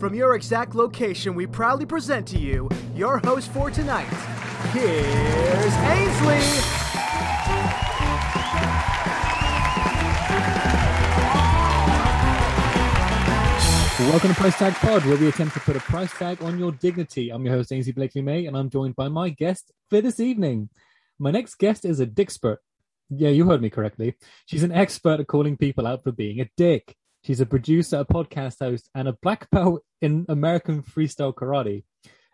From your exact location, we proudly present to you your host for tonight. Here's Ainslie. Welcome to Price Tag Pod, where we attempt to put a price tag on your dignity. I'm your host, Ainslie Blakely May, and I'm joined by my guest for this evening. My next guest is a dickspert. Yeah, you heard me correctly. She's an expert at calling people out for being a dick. She's a producer, a podcast host, and a black belt in American freestyle karate.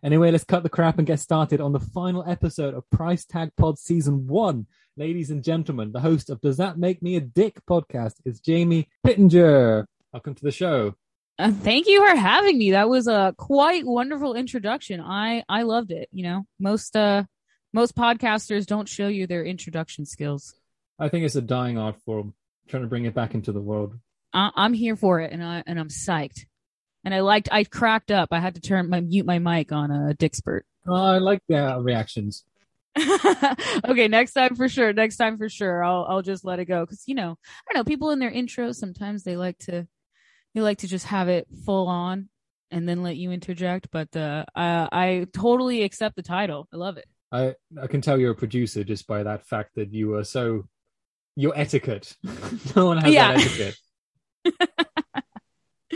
Anyway, let's cut the crap and get started on the final episode of Price Tag Pod Season 1. Ladies and gentlemen, the host of Does That Make Me a Dick podcast is Jamie Pittenger. Welcome to the show. Uh, thank you for having me. That was a quite wonderful introduction. I I loved it. You know, most uh most podcasters don't show you their introduction skills. I think it's a dying art form. Trying to bring it back into the world. I, I'm here for it, and I and I'm psyched. And I liked. I cracked up. I had to turn my mute my mic on a dick spurt. Oh, I like the reactions. okay, next time for sure. Next time for sure. I'll I'll just let it go because you know I don't know. People in their intros sometimes they like to they like to just have it full on and then let you interject. But uh, I I totally accept the title. I love it. I I can tell you're a producer just by that fact that you are so your etiquette. no one has Yeah. that etiquette.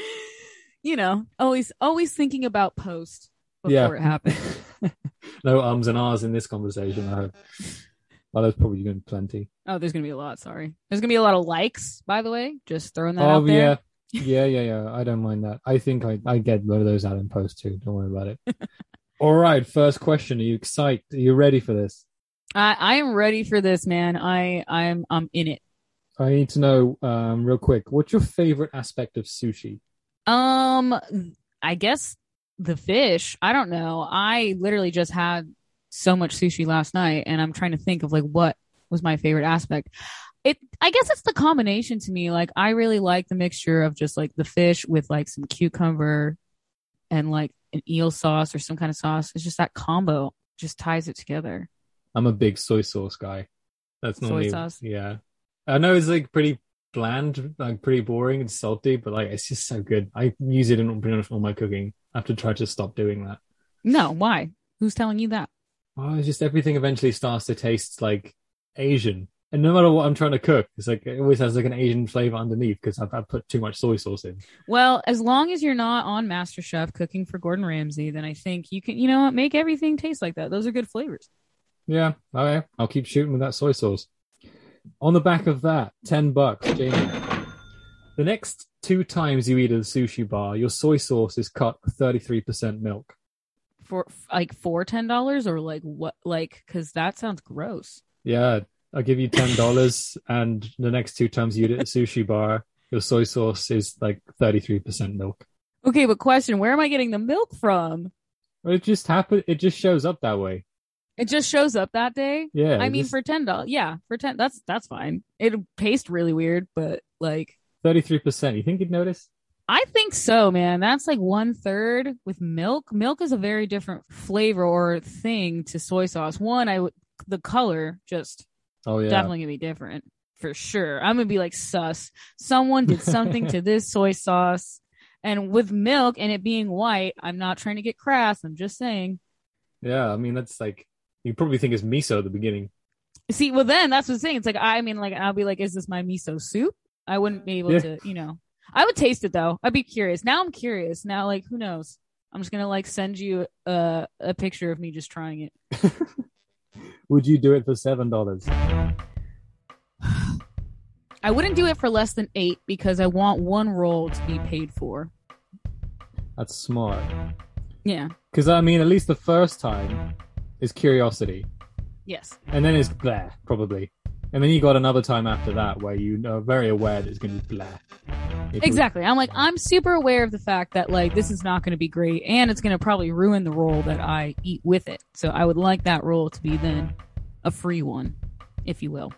you know, always always thinking about post before Yeah. it happens. no ums and ahs in this conversation. I hope. Well, there's probably going to be plenty. Oh, there's gonna be a lot. Sorry, there's gonna be a lot of likes. By the way, just throwing that Oh out there. yeah, yeah, yeah, yeah. I don't mind that. I think I I get one of those out in post too. Don't worry about it. All right, first question. Are you excited? Are you ready for this? I I am ready for this, man. I I'm I'm in it. I need to know um, real quick. What's your favorite aspect of sushi? Um, I guess the fish. I don't know. I literally just had so much sushi last night, and I'm trying to think of like what was my favorite aspect. It. I guess it's the combination to me. Like I really like the mixture of just like the fish with like some cucumber and like an eel sauce or some kind of sauce. It's just that combo just ties it together. I'm a big soy sauce guy. That's Soy sauce? yeah. I know it's like pretty bland, like pretty boring and salty, but like it's just so good. I use it in pretty much all my cooking. I have to try to stop doing that. No, why? Who's telling you that? Oh, it's just everything eventually starts to taste like Asian. And no matter what I'm trying to cook, it's like it always has like an Asian flavor underneath because I've, I've put too much soy sauce in. Well, as long as you're not on MasterChef cooking for Gordon Ramsay, then I think you can, you know make everything taste like that. Those are good flavors. Yeah, oh, okay. I'll keep shooting with that soy sauce. On the back of that, 10 bucks, Jamie. The next two times you eat at a sushi bar, your soy sauce is cut with 33% milk. For like for ten dollars or like what like because that sounds gross. Yeah, I'll give you $10, and the next two times you eat at a sushi bar, your soy sauce is like 33% milk. Okay, but question, where am I getting the milk from? It just happen. It just shows up that way. It just shows up that day. Yeah. I mean just- for ten dollars yeah, for ten that's that's fine. It'll taste really weird, but like 33%. You think you'd notice? I think so, man. That's like one third with milk. Milk is a very different flavor or thing to soy sauce. One, I would the color just Oh, yeah. definitely gonna be different for sure. I'm gonna be like sus. Someone did something to this soy sauce, and with milk and it being white, I'm not trying to get crass. I'm just saying. Yeah, I mean, that's like, you probably think it's miso at the beginning. See, well then that's what I'm saying. It's like I mean, like I'll be like, is this my miso soup? I wouldn't be able Yeah. to, you know. I would taste it though. I'd be curious. Now I'm curious. Now, like, who knows? I'm just gonna like send you a a picture of me just trying it. Would you do it for $7? I wouldn't do it for less than eight because I want one roll to be paid for. That's smart. Yeah. Because, I mean, at least the first time is curiosity. Yes. And then it's blah, probably. And then you got another time after that where you are very aware that it's going to be blah. Exactly. I'm like, I'm super aware of the fact that like this is not going to be great and it's going to probably ruin the roll that I eat with it. So I would like that roll to be then a free one, if you will.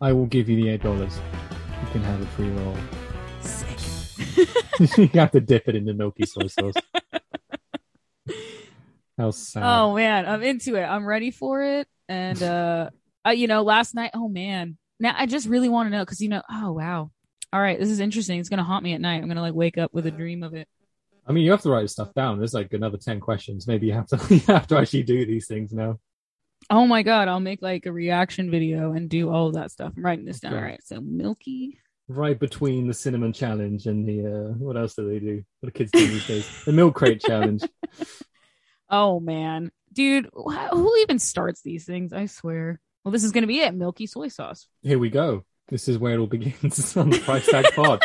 I will give you the $8. You can have a free roll. Sick. you have to dip it in the milky soy sauce. How sad. Oh man, I'm into it. I'm ready for it. And uh, I, you know, last night, oh man, now I just really want to know because you know, oh wow, All right, this is interesting. It's gonna haunt me at night. I'm gonna like wake up with a dream of it. I mean, you have to write stuff down. There's like another ten questions. Maybe you have to you have to actually do these things now. Oh my god, I'll make like a reaction video and do all of that stuff. I'm writing this down. Okay. All right, so Milky. Right between the cinnamon challenge and the uh, what else do they do? What do kids do these days? The milk crate challenge. Oh man, dude, wh- who even starts these things? I swear. Well, this is gonna be it. Milky soy sauce. Here we go. This is where it all begins on the price tag pod.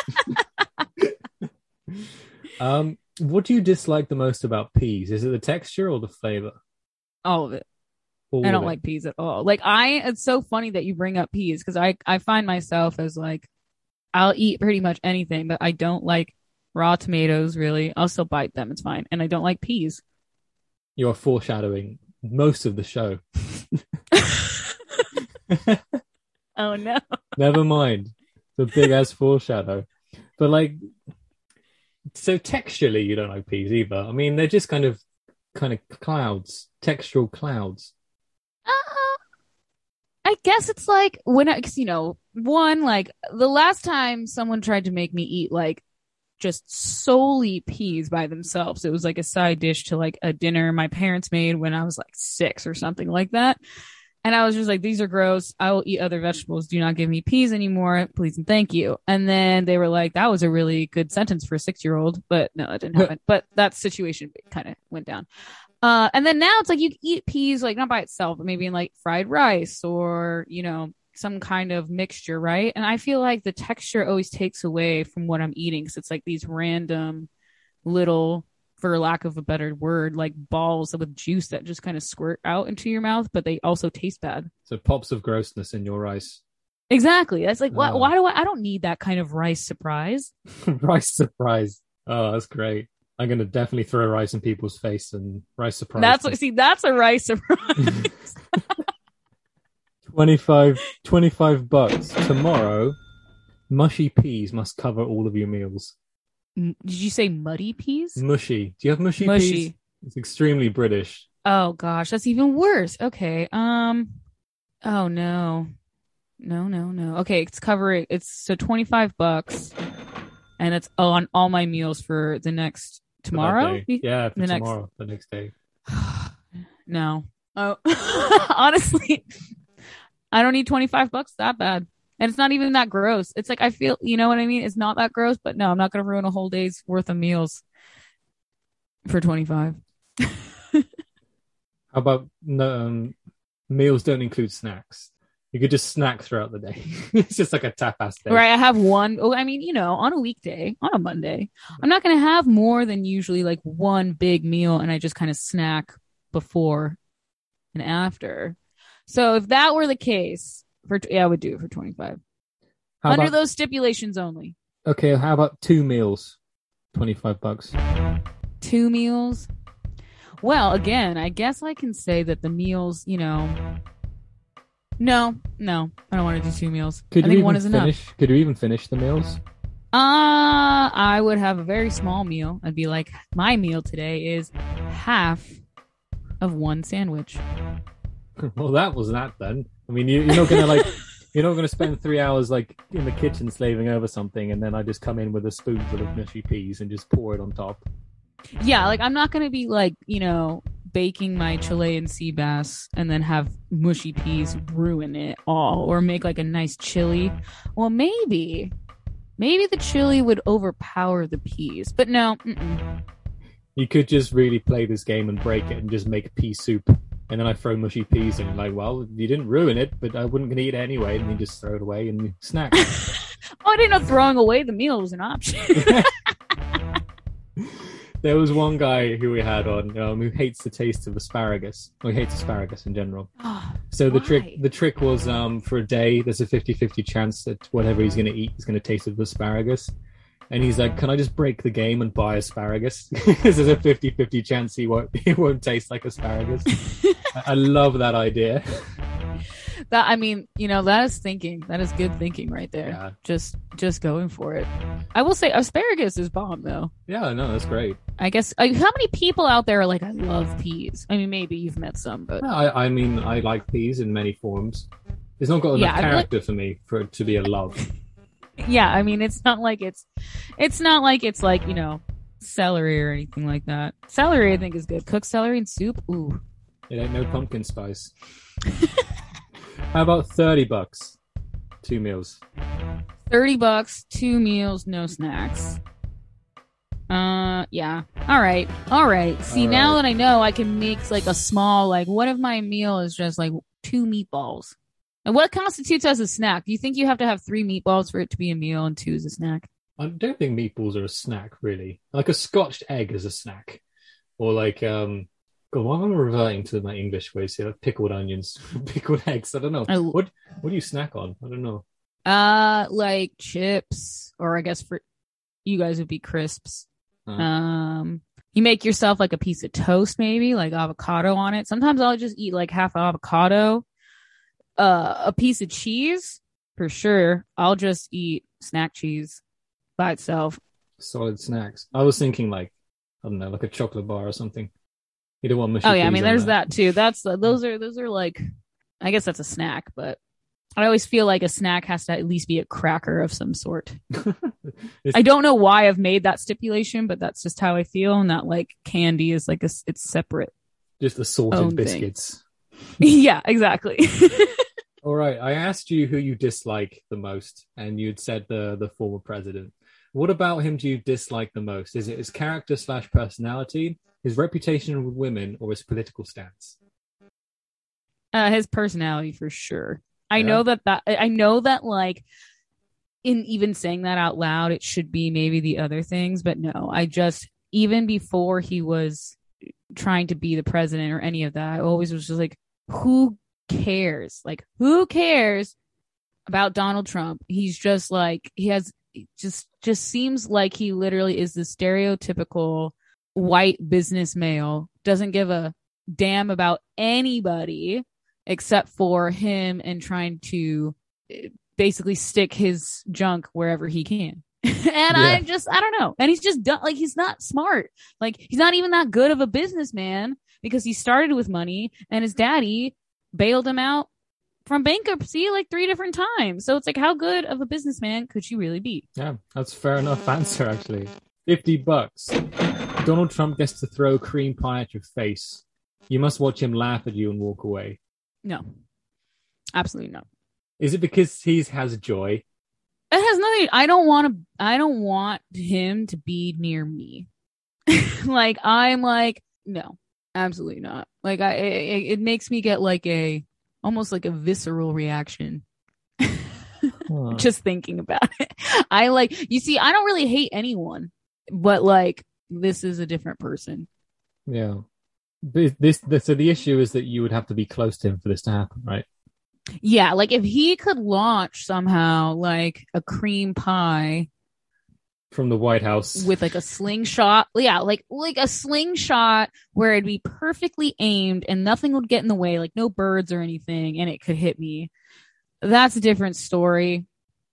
um, what do you dislike the most about peas? Is it the texture or the flavor? All of it. All I don't like peas at all. Like I, it's so funny that you bring up peas because I, I find myself as like, I'll eat pretty much anything, but I don't like raw tomatoes. Really, I'll still bite them. It's fine, and I don't like peas. You are foreshadowing most of the show. Oh no. Never mind the big ass foreshadow. But like, so texturally, you don't like peas either. I mean, they're just kind of, kind of clouds, textural clouds. Uh, I guess it's like when I, 'cause, you know, one like the last time someone tried to make me eat like just solely peas by themselves, it was like a side dish to like a dinner my parents made when I was like six or something like that. And I was just like, these are gross. I will eat other vegetables. Do not give me peas anymore. Please and thank you. And then they were like, that was a really good sentence for a six year old. But no, that didn't happen. but that situation kind of went down. Uh, and then now it's like you eat peas, like not by itself, but maybe in like fried rice or, you know, some kind of mixture, right? And I feel like the texture always takes away from what I'm eating. Cause it's like these random little, for lack of a better word, like balls with juice that just kind of squirt out into your mouth, but they also taste bad. So pops of grossness in your rice. Exactly. That's like, why, Oh. why do I, I don't need that kind of rice surprise. rice surprise. Oh, that's great. I'm gonna definitely throw rice in people's face and rice surprise. That's what, see, that's a rice surprise. 25, 25 bucks tomorrow. Mushy peas must cover all of your meals. M- Did you say muddy peas? Mushy. Do you have mushy, Mushy. peas? It's extremely British. Oh gosh, that's even worse. Okay. Um oh no. No, no, no. Okay, it's covering it's so 25 bucks and it's on all my meals for the next tomorrow? Yeah, for The next- tomorrow, the next day. no. Oh. Honestly, I don't need 25 bucks that bad. And it's not even that gross. It's like I feel, you know what I mean? It's not that gross, but no, I'm not going to ruin a whole day's worth of meals for 25. How about um, meals don't include snacks? You could just snack throughout the day. it's just like a tapas day. Right. I have one. Oh, I mean, you know, on a weekday, on a Monday, I'm not going to have more than usually like one big meal and I just kind of snack before and after. So if that were the case, for yeah, I would do it for 25. How Under about, those stipulations only. okay, how about two meals? 25 bucks. Two meals. Well, again, I guess I can say that the meals, you know, no, no, I don't want to do two meals. Could I you think even one is enough. finish? Could you even finish the meals? Uh, I would have a very small meal. I'd be like, my meal today is half of one sandwich. well, that was that then. I mean, you, you're not gonna like, you're not gonna spend three hours like in the kitchen slaving over something, and then I just come in with a spoonful of mushy peas and just pour it on top. Yeah, like I'm not gonna be like, you know, baking my Chilean sea bass and then have mushy peas ruin it all, or make like a nice chili. Well, maybe, maybe the chili would overpower the peas, but no. Mm-mm. You could just really play this game and break it and just make pea soup. And then I throw mushy peas in, like, well, you didn't ruin it, but I wasn't going to eat it anyway. And you just throw it away and snack. Oh, I didn't know throwing away the meal was an option. there was one guy who we had on um, who hates the taste of asparagus. Well, he hates asparagus in general. So the Why? trick the trick was um, for a day, there's a 50-50 chance that whatever he's going to eat is going to taste of asparagus. And he's like, "Can I just break the game and buy asparagus? Because there's a 50-50 chance he won't he won't taste like asparagus." I- love that idea. that I mean, you know, that is thinking. That is good thinking right there. Yeah. Just just going for it. I will say asparagus is bomb though. Yeah, no, that's great. I guess like, how many people out there are like I love peas? I mean, maybe you've met some, but No, I, I mean, I like peas in many forms. It's not got enough Yeah, I like- character for me for it to be a love. Yeah, I mean, it's not like it's, it's not like it's like you know, celery or anything like that. Celery, I think, is good. Cooked celery and soup. Ooh, It ain't no pumpkin spice. How about thirty bucks? Two meals. thirty bucks, two meals, no snacks. Uh, yeah. All right, all right. See, All now that I know, I can make like a small, like, what if my meal is just like two meatballs? And what constitutes as a snack? Do you think you have to have three meatballs for it to be a meal and two is a snack? I don't think meatballs are a snack, really. Like a scotched egg is a snack, or like um. God, why am I reverting to my English ways here? Like pickled onions, pickled eggs. I don't know. I- What what do you snack on? I don't know. Uh, like chips, or I guess for you guys would be crisps. Uh. Um, you make yourself like a piece of toast, maybe like avocado on it. Sometimes I'll just eat like half avocado, uh, a piece of cheese for sure. I'll just eat snack cheese by itself. Solid snacks. I was thinking like I don't know, like a chocolate bar or something. You don't want mushy Oh yeah, I mean, there's that too. That's Mm. those are those are like, I guess that's a snack, but I always feel like a snack has to at least be a cracker of some sort. I don't know why I've made that stipulation, but that's just how I feel. And that like candy is like a it's separate. Just assorted biscuits. yeah, exactly. All right. I asked you who you dislike the most, and you'd said the the former president. What about him do you dislike the most? Is it his character slash personality, his reputation with women, or his political stance? uh, his personality for sure. I Yeah. know that that I know that like in even saying that out loud, it should be maybe the other things, but no, I just even before he was trying to be the president or any of that, I always was just like, who cares? Like, who cares about Donald Trump? He's just like he has just just seems like he literally is the stereotypical white business male, doesn't give a damn about anybody except for him and trying to eh, basically stick his junk wherever he can. and I Yeah. just, I don't know. And he's just done, like, he's not smart. Like, he's not even that good of a businessman because he started with money and his daddy bailed him out from bankruptcy like three different times. So it's like, how good of a businessman could you really be? Yeah, that's fair enough answer actually. Fifty bucks. Donald Trump gets to throw cream pie at your face. You must watch him laugh at you and walk away. No, absolutely not. Is it because he has joy? It has nothing. I don't want to. I don't want him to be near me. like I'm like no, absolutely not. Like I, it, it makes me get like a almost like a visceral reaction Huh. just thinking about it. I like you see. I don't really hate anyone, but like this is a different person. Yeah. This, this, this, so the issue is that you would have to be close to him for this to happen, right? Yeah, like if he could launch somehow like a cream pie From the White House. with like a slingshot. Yeah, like like a slingshot where it'd be perfectly aimed and nothing would get in the way, like no birds or anything, and it could hit me. That's a different story,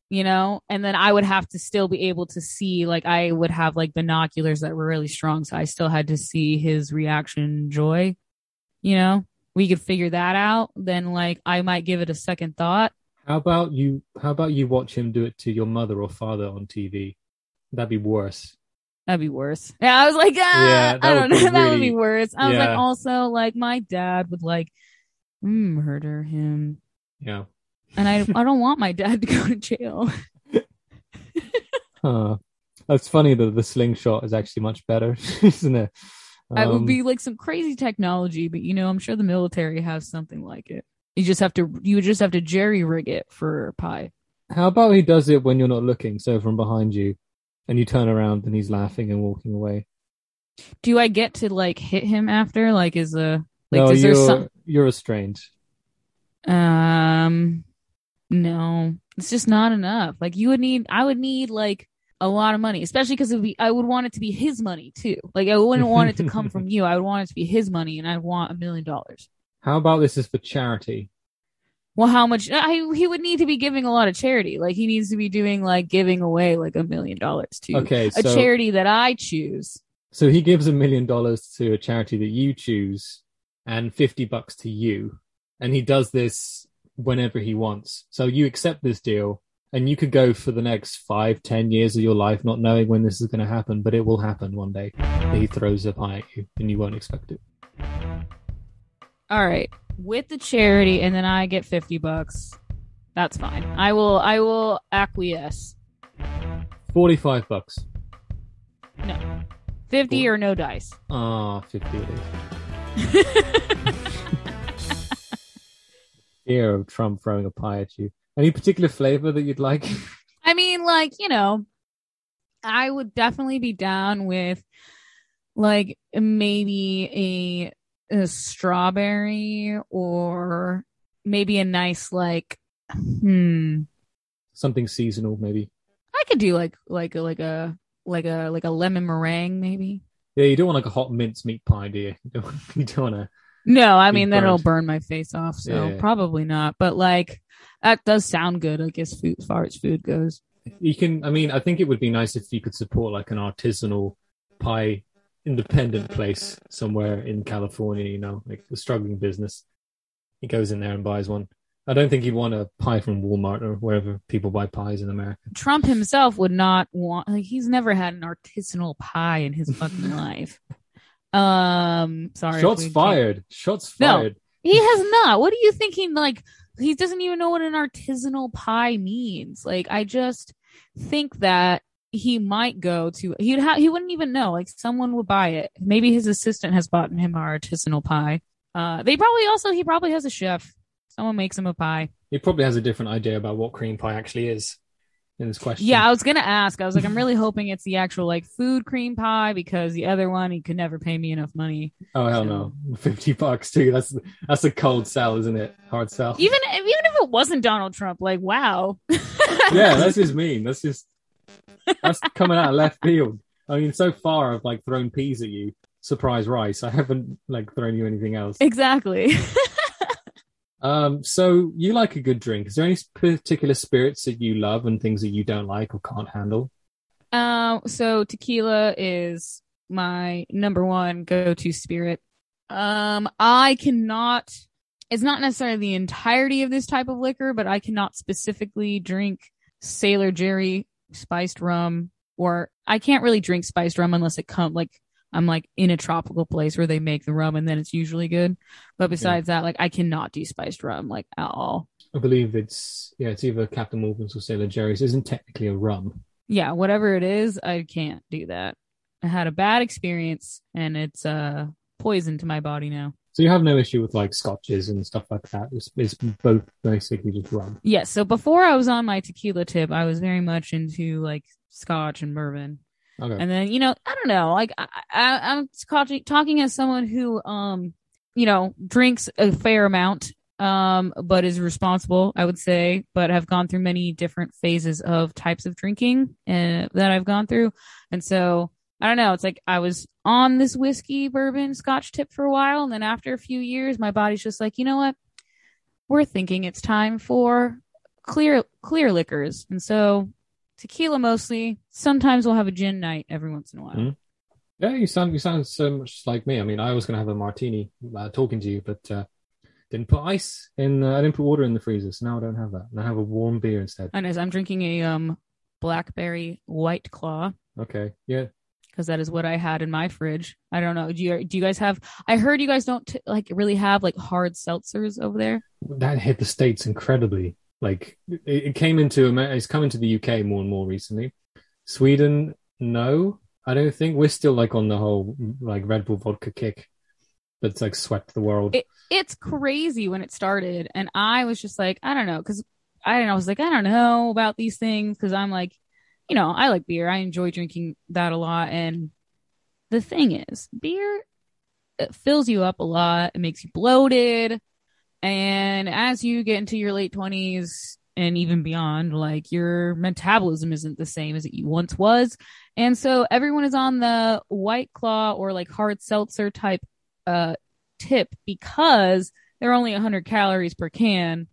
you know? And then I would have to still be able to see, like I would have like binoculars that were really strong, so I still had to see his reaction joy. You know? We could figure that out, then like I might give it a second thought. How about you? How about you watch him do it to your mother or father on TV? That'd be worse. That'd be worse. Yeah, I was like, ah, Yeah, I don't know. be that would be worse. I was like, also, like, my dad would like murder him, Yeah. and I, I don't want my dad to go to jail. Huh. That's funny that the slingshot is actually much better, isn't it? it would Um, be like some crazy technology, but you know, I'm sure the military has something like it. You just have to, you would just have to jerry rig it for pie. How about he does it when you're not looking, so from behind you, and you turn around and he's laughing and walking away? Do I get to like hit him after? Like, is a like, no, is there you're some? you're restrained. Um, no, it's just not enough. Like you would need, I would need like a lot of money, especially because it would be, I would want it to be his money too. Like I wouldn't want it to come from you. I would want it to be his money, and I'd want a million dollars. How about this is for charity? Well, how much? Uh, I, he would need to be giving a lot of charity. Like he needs to be doing like giving away like a million dollars to Okay, a charity that I choose. so he gives a million dollars to a charity that you choose, and fifty bucks to you, and he does this whenever he wants. So you accept this deal, And you could go for the next five, ten years of your life not knowing when this is going to happen, but it will happen one day. He throws a pie at you, and you won't expect it. All right, with the charity, and then I get fifty bucks. That's fine. I will. I will acquiesce. Forty-five bucks. No, fifty or no dice. Ah, 50 it is. Fear of Trump throwing a pie at you. Any particular flavor that you'd like? I mean, like, you know, I would definitely be down with like maybe a, strawberry or maybe a nice like hmm Something seasonal, maybe. I could do like like a like a like a like a lemon meringue maybe. Yeah, you don't want like a hot mincemeat pie, do you? You don't, you don't want to. No, I mean then it'll burn my face off, so Yeah. probably not. But like that does sound good, I guess food, as far as food goes. You can. I mean, I think it would be nice if you could support like an artisanal pie independent place somewhere in California. You know, like a struggling business. He goes in there and buys one. I don't think he'd want a pie from Walmart or wherever people buy pies in America. Trump himself would not want like he's never had an artisanal pie in his fucking life. Um sorry. Shots we can't- fired. Shots No. fired. He has not. What are you thinking like he doesn't even know what an artisanal pie means. Like I just think that he might go to he'd ha- he wouldn't even know. Like someone would buy it. Maybe his assistant has bought him our artisanal pie. Uh they probably also he probably has a chef. Someone makes him a pie. He probably has a different idea about what cream pie actually is in this question. Yeah, I was gonna ask. I was like, I'm really hoping it's the actual like food cream pie because the other one he could never pay me enough money. Oh hell no, fifty bucks too. That's that's a cold sell, isn't it? Hard sell. Even even if it wasn't Donald Trump, like wow. yeah, that's just mean. That's just that's coming out of left field. I mean, so far I've like thrown peas at you, surprise rice. I haven't like thrown you anything else. exactly. Um, so you like a good drink. Is there any particular spirits that you love and things that you don't like or can't handle? Um, so tequila is my number one go-to spirit. Um, I cannot. It's not necessarily the entirety of this type of liquor, but I cannot specifically drink Sailor Jerry spiced rum, or I can't really drink spiced rum unless it come like I'm like in a tropical place where they make the rum, and then it's usually good. But besides that, like I cannot do spiced rum like at all. I believe it's yeah, it's either Captain Morgan's or Sailor Jerry's. It isn't technically a rum. yeah, whatever it is, I can't do that. I had a bad experience and it's uh poison to my body now. So you have no issue with like scotches and stuff like that. It's, it's both basically just rum. Yes, so before I was on my tequila tip, I was very much into like scotch and bourbon. Okay. And then, you know, I don't know, like I, I I'm talking talking as someone who um, you know, drinks a fair amount um but is responsible, I would say, but have gone through many different phases of types of drinking uh, that I've gone through. And so I don't know. It's like I was on this whiskey, bourbon, scotch tip for a while. And then after a few years, my body's just like, you know what? We're thinking it's time for clear, clear liquors. And so tequila mostly. Sometimes we'll have a gin night every once in a while. Mm. Yeah, you sound you sound so much like me. I mean, I was going to have a martini uh, talking to you, but uh, didn't put ice in. Uh, I didn't put water in the freezer, so now I don't have that. And I have a warm beer instead. And as I'm drinking a um blackberry white claw Okay, yeah. Because that is what I had in my fridge. I don't know. Do you do you guys have? I heard you guys don't t- like really have like hard seltzers over there. that hit the states incredibly. Like it, it came into it's come into the UK more and more recently. Sweden, no, I don't think we're still like on the whole like Red Bull vodka kick that's like swept the world. It, it's crazy when it started, and I was just like, I don't know, because I don't know. I was like, I don't know about these things because I'm like, you know, I like beer. I enjoy drinking that a lot, and the thing is, beer it fills you up a lot. It makes you bloated, and as you get into your late twenties and even beyond, like your metabolism isn't the same as it once was, and so everyone is on the white claw or like hard seltzer type uh tip because they're only 100 calories per can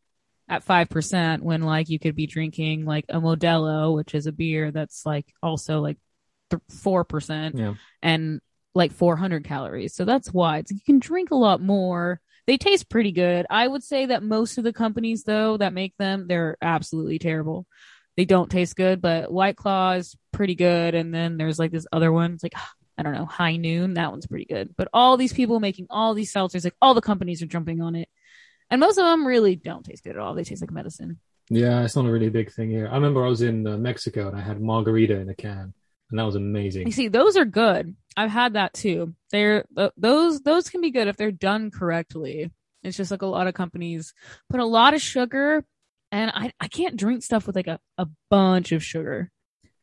at 5% when like you could be drinking like a Modelo which is a beer that's like also like th- 4% yeah, and like 400 calories. So that's why it's, you can drink a lot more. They taste pretty good. I would say that most of the companies though that make them, they're absolutely terrible. they don't taste good, but White Claw is pretty good. And then there's like this other one. It's like, I don't know, High Noon. That one's pretty good. But all these people making all these seltzers, like all the companies are jumping on it. And most of them really don't taste good at all. They taste like medicine. Yeah, it's not a really big thing here. I remember I was in uh, Mexico and I had margarita in a can, and that was amazing. You see, those are good. I've had that too. They're th- those those can be good if they're done correctly. It's just like a lot of companies put a lot of sugar, and I I can't drink stuff with like a, a bunch of sugar.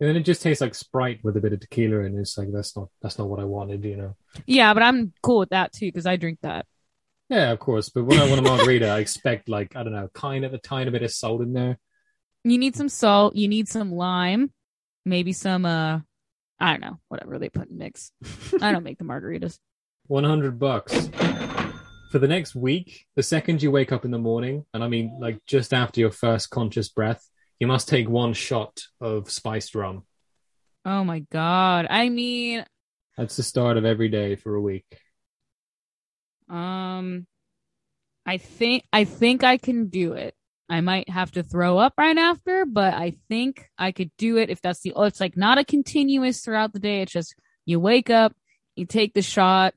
And then it just tastes like Sprite with a bit of tequila, and it's like that's not that's not what I wanted, you know. Yeah, but I'm cool with that too because I drink that. Yeah, of course. But when I want a margarita, I expect like I don't know, kind of a tiny bit of salt in there. You need some salt. You need some lime, maybe some uh, I don't know, whatever they put in mix. I don't make the margaritas. One hundred bucks for the next week. The second you wake up in the morning, and I mean like just after your first conscious breath, you must take one shot of spiced rum. Oh my god! I mean, That's the start of every day for a week. Um, I think I think I can do it. I might have to throw up right after, but I think I could do it if that's the. Oh, it's like not a continuous throughout the day. It's just you wake up, you take the shot,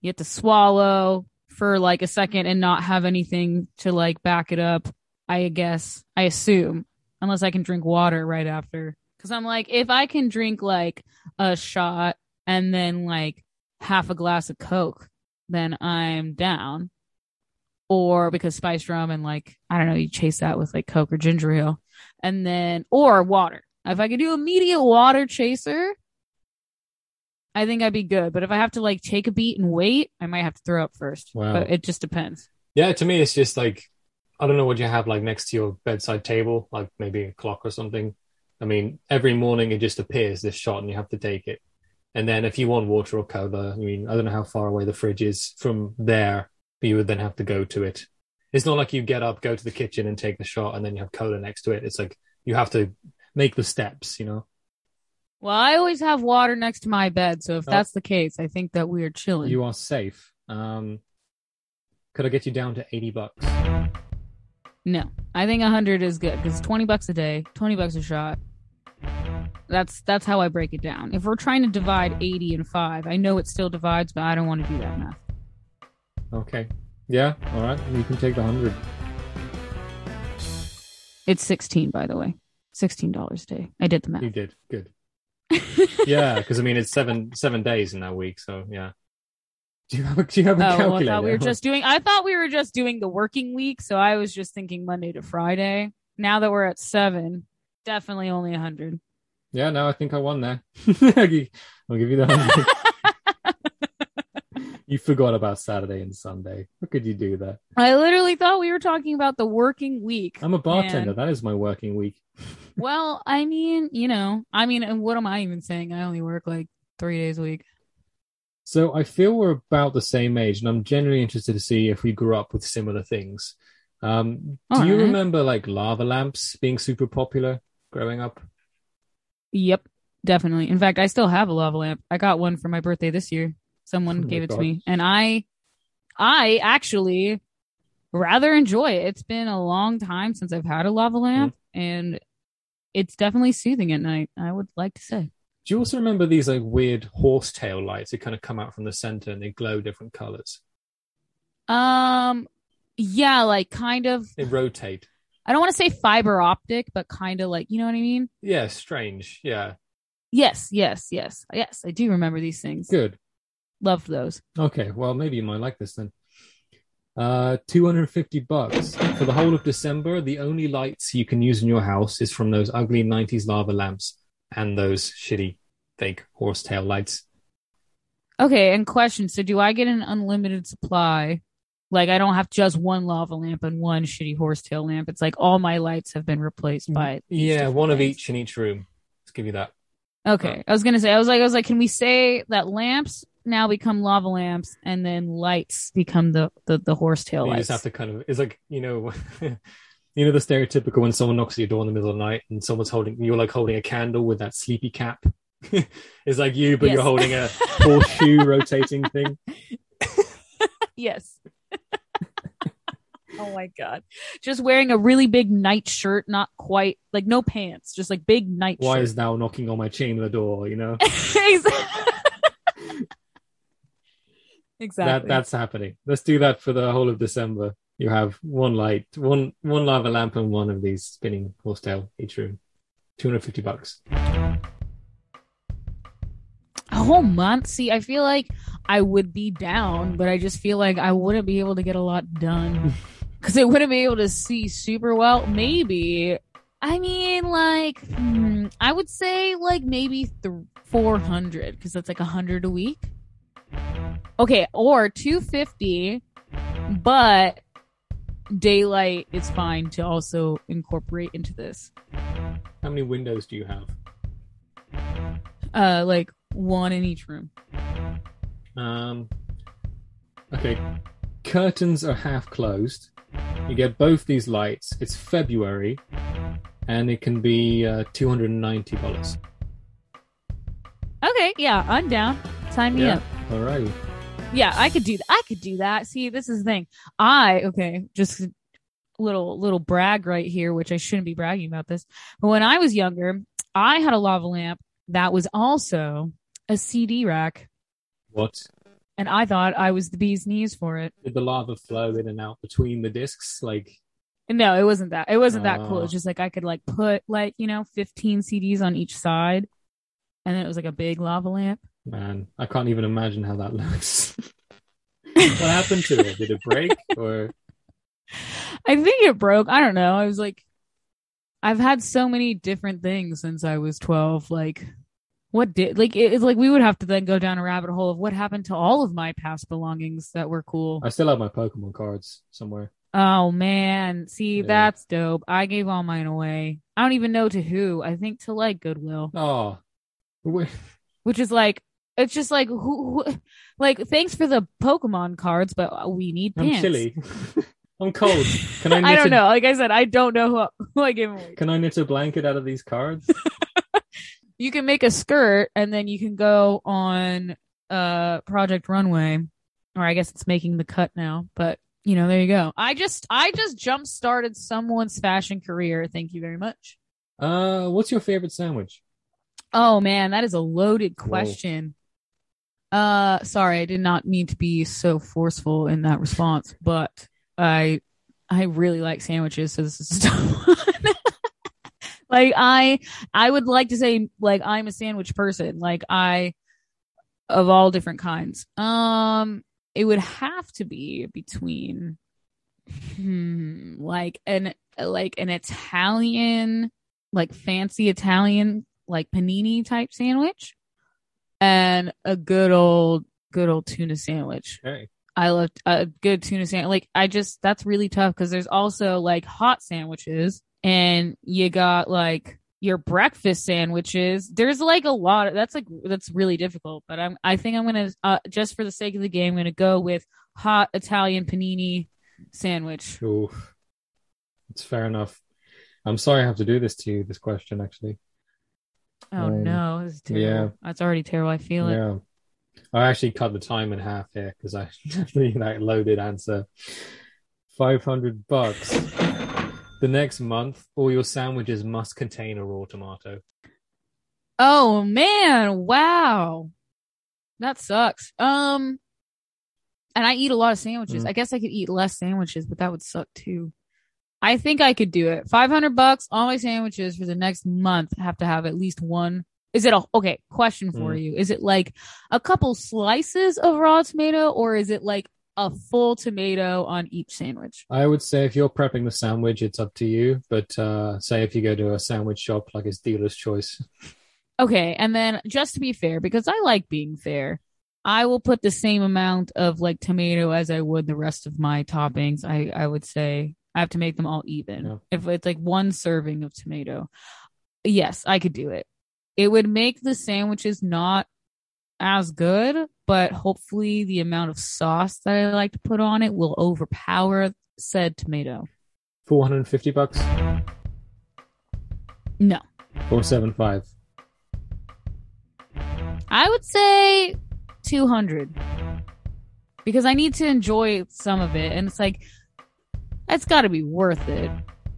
you have to swallow for like a second and not have anything to like back it up. I guess I assume unless I can drink water right after. Because I'm like, if I can drink like a shot and then like half a glass of Coke, then I'm down. Or because spiced rum and like, I don't know, you chase that with like Coke or ginger ale. And then, or water. If I could do immediate water chaser, I think I'd be good. But if I have to like take a beat and wait, I might have to throw up first. Wow. But it just depends. Yeah, to me, it's just like I don't know what you have like next to your bedside table, like maybe a clock or something. I mean, every morning it just appears this shot, and you have to take it. And then if you want water or cola, I mean, I don't know how far away the fridge is from there, but you would then have to go to it. It's not like you get up, go to the kitchen, and take the shot, and then you have cola next to it. It's like you have to make the steps, you know. Well, I always have water next to my bed. So if Oh. that's the case, I think that we're chilling. You are safe. Um, could I get you down to eighty bucks? No, I think a hundred is good because twenty bucks a day, twenty bucks a shot. That's that's how I break it down. If we're trying to divide mm. eighty and five, I know it still divides, but I don't want to do that math. Okay. Yeah. All right. You can take the hundred. It's sixteen, by the way, sixteen dollars a day. I did the math. You did good. yeah, because I mean it's seven seven days in that week, so yeah. Do you have a, do you have a Oh, well, I calculator? thought we were just doing. I thought we were just doing the working week, so I was just thinking Monday to Friday. Now that we're at seven, definitely only a hundred. Yeah, no, I think I won there. I'll give you the hundred. you forgot about Saturday and Sunday. What could you do that? I literally thought we were talking about the working week. I'm a bartender. Man. That is my working week. Well, I mean, you know, I mean, and what am I even saying? I only work like three days a week. So I feel we're about the same age, and I'm genuinely interested to see if we grew up with similar things. Um, do you remember like lava lamps being super popular growing up? Yep, definitely. In fact, I still have a lava lamp. I got one for my birthday this year. Someone Oh gave it God. to me, and I, I actually rather enjoy it. It's been a long time since I've had a lava lamp, Mm. and it's definitely soothing at night. I would like to say. Do you also remember these like weird horsetail lights that kind of come out from the center and they glow different colors? Um, yeah, like kind of. They rotate. I don't want to say fiber optic, but kind of like you know what I mean. Yeah, strange. Yeah, Yes, yes, yes, yes. I do remember these things. good. Loved those. Okay, well maybe you might like this then. Uh, 250 bucks for the whole of December. The only lights you can use in your house is from those ugly 90s lava lamps and those shitty fake horsetail lights. Okay, and question. So, do I get an unlimited supply? Like, I don't have just one lava lamp and one shitty horsetail lamp. It's like all my lights have been replaced mm-hmm. by. Yeah, one of each in each room. Let's give you that. Okay, I was gonna say. I was like, I was like, can we say that lamps now become lava lamps and then lights become the the, the horsetail you lights? just have to kind of it's like you know you know the stereotypical when someone knocks at your door in the middle of the night and someone's holding you're like holding a candle with that sleepy cap it's like you but Yes. you're holding a horseshoe rotating thing yes. Oh my god. Just wearing a really big night shirt, not quite like no pants, just like big night Why shirt. is now knocking on my chain of the door? You know exactly. that that's happening. Let's do that for the whole of December. You have one light, one one lava lamp, and one of these spinning horsetail each room. Two hundred fifty bucks. a whole month. See, I feel like I would be down, but I just feel like I wouldn't be able to get a lot done because I wouldn't be able to see super well. Maybe. I mean, like, hmm, I would say like maybe th- 400 because that's like 100 a week. Okay, or 250, but daylight is fine to also incorporate into this. How many windows do you have? Uh, like one in each room. Um. Okay, curtains are half closed. You get both these lights. It's February, and it can be uh, two hundred and ninety dollars. Okay, yeah, I'm down. Sign me up. Alrighty. Yeah, I could do that. I could do that. See, this is the thing. I okay, just little little brag right here, which I shouldn't be bragging about this. But when I was younger, I had a lava lamp that was also a CD rack, What? And I thought I was the bee's knees for it. Did the lava flow in and out between the discs? Like, No, it wasn't that. It wasn't that cool. It's ah. just like I could like put like you know 15 CDs on each side, and then it was like a big lava lamp. man, I can't even imagine how that looks. what happened to it? Did it break or? I think it broke. I don't know. I was like, I've had so many different things since I was 12. Like, what did, like, it's like we would have to then go down a rabbit hole of what happened to all of my past belongings that were cool. I still have my Pokemon cards somewhere. Oh, man. See, Yeah. that's dope. I gave all mine away. I don't even know to who. I think to like Goodwill, Oh, which is like, it's just like, who, who like, thanks for the Pokemon cards, but we need pants. I'm chilly. I'm cold. Can I knit I don't a- know. Like I said, I don't know who, who I gave away. Can I knit a blanket out of these cards? you can make a skirt and then you can go on uh project runway or i guess it's making the cut now but you know there you go. I just i just jump started someone's fashion career. Thank you very much. Uh, what's your favorite sandwich? oh man that is a loaded question. Uh sorry i did not mean to be so forceful in that response but i i really like sandwiches so this is a tough one like i i would like to say like i'm a sandwich person like i of all different kinds um it would have to be between hmm, like an like an italian like fancy italian like panini type sandwich and a good old good old tuna sandwich Okay. I love a good tuna sandwich. Like I just that's really tough because there's also like hot sandwiches and you got like your breakfast sandwiches. There's like a lot of that's like that's really difficult. But I'm I think I'm gonna uh, just for the sake of the game, I'm gonna go with hot Italian panini sandwich. Oof. It's fair enough. I'm sorry I have to do this to you, this question, actually. Oh Um, no, this is terrible. yeah. That's already terrible. I feel it. Yeah. I actually cut the time in half here because I definitely that loaded answer. 500 bucks. The next month, all your sandwiches must contain a raw tomato. Oh man, wow. That sucks. Um and I eat a lot of sandwiches. Mm. I guess I could eat less sandwiches, but that would suck too. I think I could do it. 500 bucks all my sandwiches for the next month have to have at least one. Is it a okay, question for Mm. you. Is it like a couple slices of raw tomato or is it like a full tomato on each sandwich? I would say if you're prepping the sandwich, it's up to you. But uh, say if you go to a sandwich shop, like it's dealer's choice. Okay, and then just to be fair, because I like being fair, I will put the same amount of like tomato as I would the rest of my toppings. I I would say I have to make them all even. Yeah. If it's like one serving of tomato, yes, I could do it. It would make the sandwiches not as good, but hopefully the amount of sauce that I like to put on it will overpower said tomato. 450 bucks? No. 475. I would say 200 because I need to enjoy some of it. And it's like, That's got to be worth it.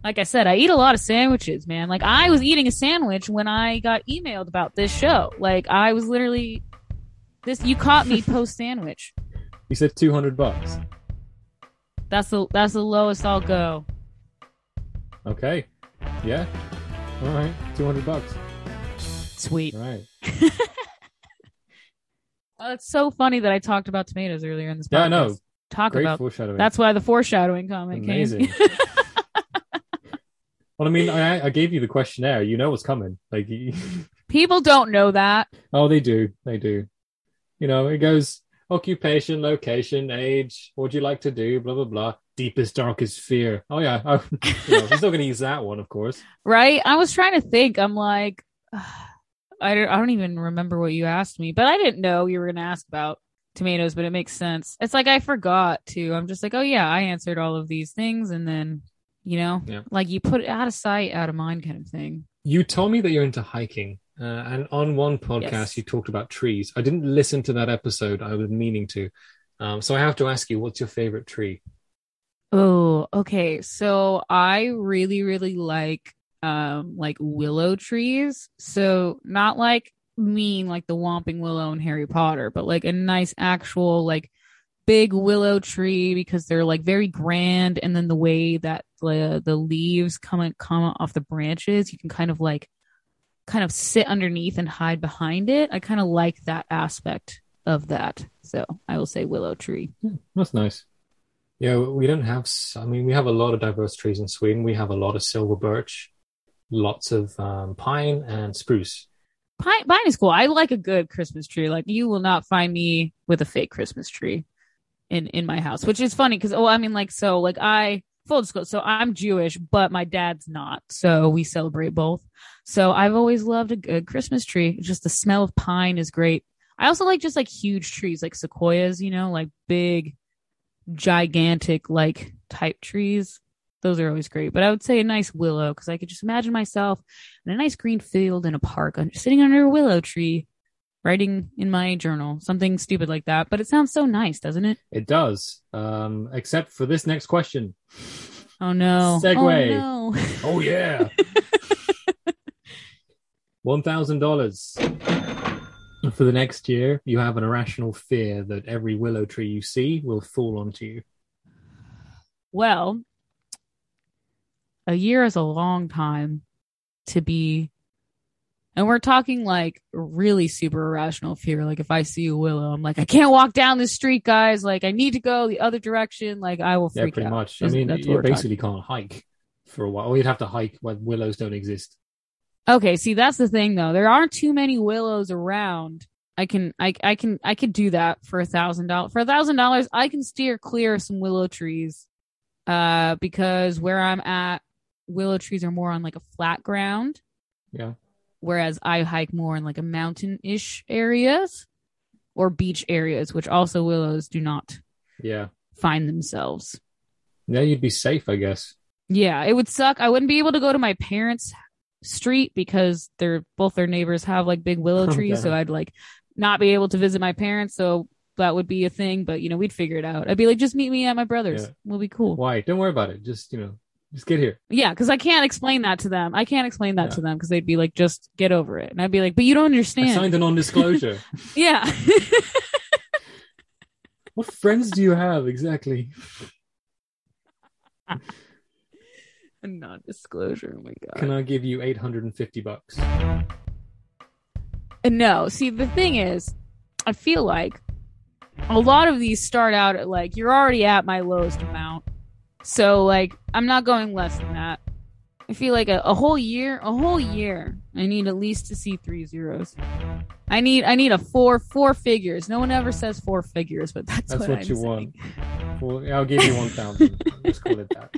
Like I said, I eat a lot of sandwiches, man. Like I was eating a sandwich when I got emailed about this show. Like I was literally this. You caught me post sandwich. You said two hundred bucks. That's the that's the lowest I'll go. Okay. Yeah. All right. Two hundred bucks. Sweet. All right. Oh, it's so funny that I talked about tomatoes earlier in this. Yeah, I know. Talk Great about foreshadowing. that's why the foreshadowing comment amazing. came. well, I mean, I, I gave you the questionnaire. You know what's coming. Like, you- People don't know that. oh, they do. They do. You know, it goes occupation, location, age. What do you like to do? Blah blah blah. Deepest, darkest fear. Oh yeah. I, oh, you know, he's not going to use that one, of course. right? I was trying to think. I'm like, I don't, I don't even remember what you asked me, but I didn't know you were going to ask about tomatoes, but it makes sense. It's like I forgot to. I'm just like, oh yeah, I answered all of these things, and then you know, Yeah. like you put it out of sight, out of mind, kind of thing. You told me that you're into hiking, uh, and on one podcast Yes. you talked about trees. I didn't listen to that episode. I was meaning to, um, so I have to ask you, what's your favorite tree? Oh, okay. So I really, really like um like willow trees. So not like mean like the Whomping Willow in Harry Potter, but like a nice actual like big willow tree because they're like very grand and then the way that the the leaves come come off the branches, you can kind of like kind of sit underneath and hide behind it. I kind of like that aspect of that. So I will say willow tree. That's nice. Yeah, we don't have. I mean, we have a lot of diverse trees in Sweden. We have a lot of silver birch, lots of um, pine and spruce. Pine, pine is cool. I like a good Christmas tree. Like you will not find me with a fake Christmas tree in in my house, which is funny because oh, I mean, like so, like I full disclosure. So I'm Jewish, but my dad's not, so we celebrate both. So I've always loved a good Christmas tree. Just the smell of pine is great. I also like just like huge trees, like sequoias. You know, like big, gigantic, like type trees. Those are always great. But I would say a nice willow because I could just imagine myself in a nice green field in a park, un- sitting under a willow tree, writing in my journal, something stupid like that. But it sounds so nice, doesn't it? It does, um, except for this next question. Oh no! Segue. Oh no! Oh yeah, one thousand dollars for the next year. You have an irrational fear that every willow tree you see will fall onto you. well, a year is a long time to be, and we're talking like really super irrational fear. Like if I see a willow, I'm like, I can't walk down this street, guys. Like I need to go the other direction. Like I will freak Yeah, pretty out. much. I mean, that's you we're talking basically can't hike for a while. Or you'd have to hike when willows don't exist. Okay, see that's the thing though. There aren't too many willows around. I can I I can I could do that for a thousand dollars. For a thousand dollars, I can steer clear of some willow trees. Uh because where I'm at, willow trees are more on like a flat ground, Yeah. Whereas I hike more in like a mountain ish areas or beach areas, which also willows do not Yeah. find themselves. Yeah, you'd be safe, I guess. Yeah, it would suck. I wouldn't be able to go to my parents' street because they're both their neighbors have like big willow Oh, trees, so. I'd like not be able to visit my parents. So that would be a thing, but you know, we'd figure it out. I'd be like, just meet me at my brother's. Yeah. We'll be cool. Why? Don't worry about it. Just, you know, just get here. Yeah, because I can't explain that to them. I can't explain that Yeah. to them because they'd be like, just get over it. And I'd be like, but you don't I understand. signed a non-disclosure. yeah. what friends do you have exactly? a non-disclosure. Oh my god. Can I give you 850 bucks? Uh, no, see, the thing is, I feel like a lot of these start out at like you're already at my lowest amount, so like I'm not going less than that. I feel like a, a whole year, a whole year, I need at least to see three zeros. I need, I need a four, four figures. No one ever says four figures, but that's, That's what, what I'm you saying. want. Well, I'll give you 1,000. Let's call it that.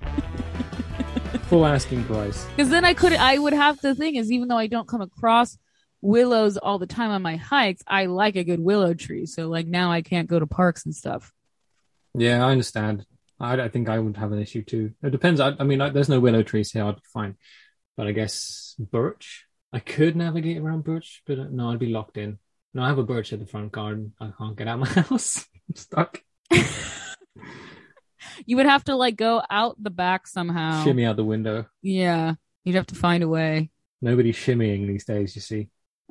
Full asking price. Because then I could, I would have the thing is, even though I don't come across willows all the time on my hikes, I like a good willow tree. So like now I can't go to parks and stuff. Yeah, I understand. I, I think I would have an issue too. It depends. I, I mean, I, there's no willow trees here. I'd be fine. But I guess birch. I could navigate around birch, but uh, no, I'd be locked in. No, I have a birch at the front garden. I can't get out of my house. I'm stuck. you would have to like go out the back somehow. Shimmy out the window. Yeah, you'd have to find a way. Nobody's shimmying these days, you see.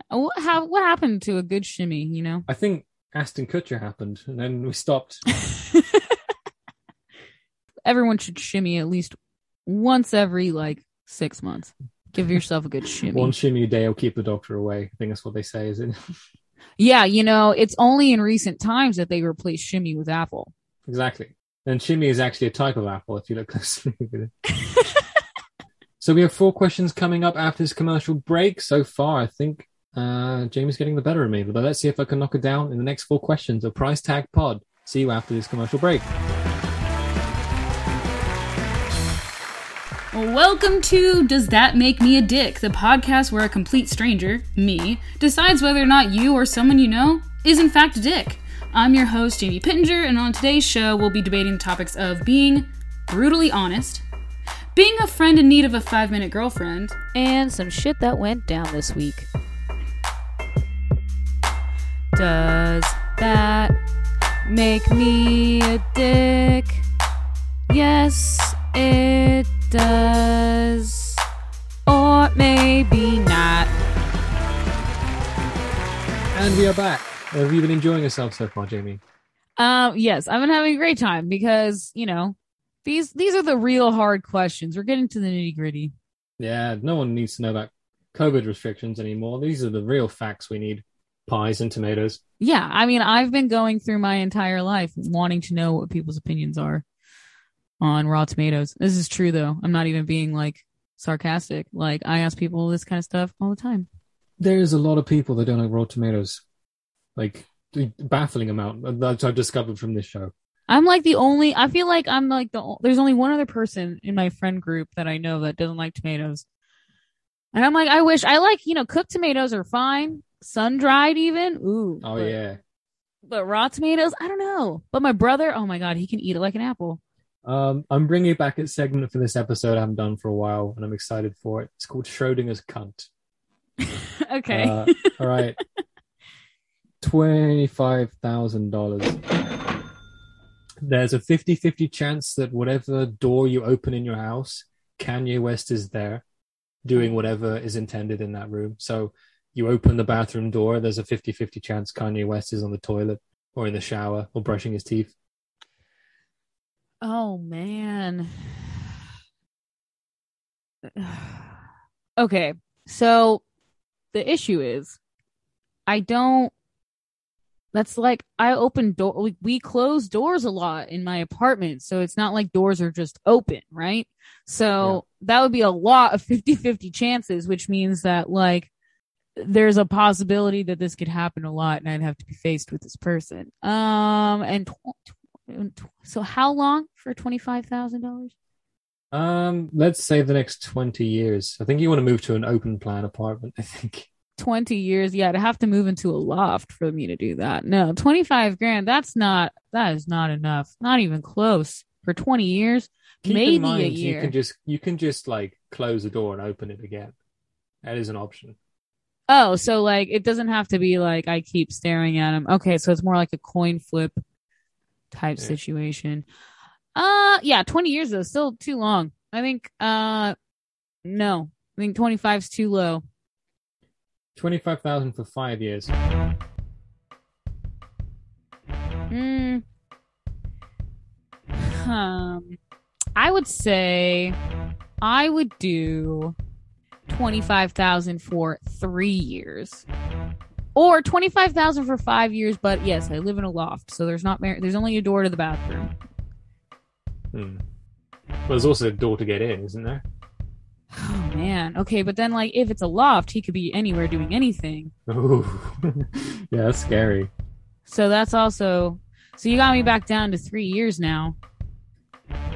What, how, what happened to a good shimmy? You know. I think Ashton Kutcher happened, and then we stopped. Everyone should shimmy at least once every like six months. Give yourself a good shimmy. One shimmy a day will keep the doctor away. I think that's what they say, is it? Yeah, you know, it's only in recent times that they replaced shimmy with apple. exactly. And shimmy is actually a type of apple if you look closely so we have four questions coming up after this commercial break. So far, I think uh, Jamie's getting the better of me, but let's see if I can knock it down in the next four questions of Price Tag Pod. See you after this commercial break. Welcome to Does That Make Me a Dick, the podcast where a complete stranger, me, decides whether or not you or someone you know is in fact a dick. I'm your host, Jamie Pityinger, and on today's show, we'll be debating topics of being brutally honest, being a friend in need of a five minute girlfriend, And some shit that went down this week. Does that make me a dick? Yes, it does. Or maybe not. And we are back. Have you been enjoying yourself so far, Jamie? Um, yes, I've been having a great time because, you know, these these are the real hard questions. We're getting to the nitty gritty. Yeah, no one needs to know about COVID restrictions anymore. These are the real facts we need. Pies and tomatoes. Yeah, I mean, I've been going through my entire life wanting to know what people's opinions are on raw tomatoes. This is true though. I'm not even being like sarcastic. Like I ask people this kind of stuff all the time. There's a lot of people that don't like raw tomatoes. Like the baffling amount that I've discovered from this show. I'm like the only. I feel like I'm like the. There's only one other person in my friend group that I know that doesn't like tomatoes, and I'm like, I wish I like. You know, cooked tomatoes are fine, sun dried even. Ooh. Oh but, yeah. But raw tomatoes, I don't know. But my brother, oh my god, he can eat it like an apple. Um, I'm bringing back a segment for this episode I haven't done for a while, and I'm excited for it. It's called Schrodinger's cunt. okay. Uh, all right. Twenty-five thousand dollars. There's a 50-50 chance that whatever door you open in your house, Kanye West is there, doing whatever is intended in that room. So you open the bathroom door, there's a 50-50 chance Kanye West is on the toilet or in the shower or brushing his teeth. Oh man. okay. So the issue is I don't that's like I open door we, we close doors a lot in my apartment, so it's not like doors are just open, right? So that would be a lot of 50-50 chances, which means that like there's a possibility that this could happen a lot and I'd have to be faced with this person. Um and tw- so how long for $25,000? Um, let's say the next 20 years. I think you want to move to an open plan apartment, I think. 20 years. Yeah, to have to move into a loft for me to do that. No, 25 grand. That's not, that is not enough. Not even close for 20 years. Keep Maybe in mind, a You can just you can just like close the door and open it again. That is an option. Oh, so like it doesn't have to be like I keep staring at him. Okay, so it's more like a coin flip type Yeah. situation. Uh yeah, 20 years though, still too long. I think uh no. I think 25 is too low. Twenty five thousand for five years. Hmm. Um, I would say I would do twenty five thousand for three years, or twenty five thousand for five years. But yes, I live in a loft, so there's not mar- there's only a door to the bathroom. Hmm. Well, there's also a door to get in, isn't there? Oh man, okay, but then like if it's a loft, he could be anywhere doing anything. Ooh. yeah, that's scary. So that's also so you got me back down to three years now.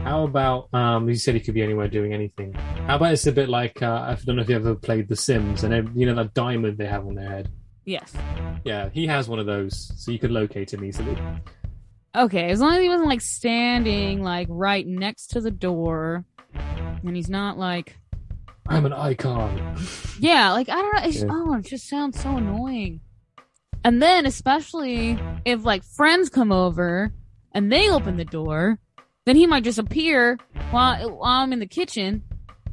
How about um? You said he could be anywhere doing anything. How about it's a bit like uh, I don't know if you ever played The Sims, and you know that diamond they have on their head. Yes. Yeah, he has one of those, so you could locate him easily. Okay, as long as he wasn't like standing like right next to the door, and he's not like, I'm an icon. yeah, like I don't know. It's, Yeah. Oh, it just sounds so annoying. And then, especially if like friends come over and they open the door, then he might just appear while while I'm in the kitchen,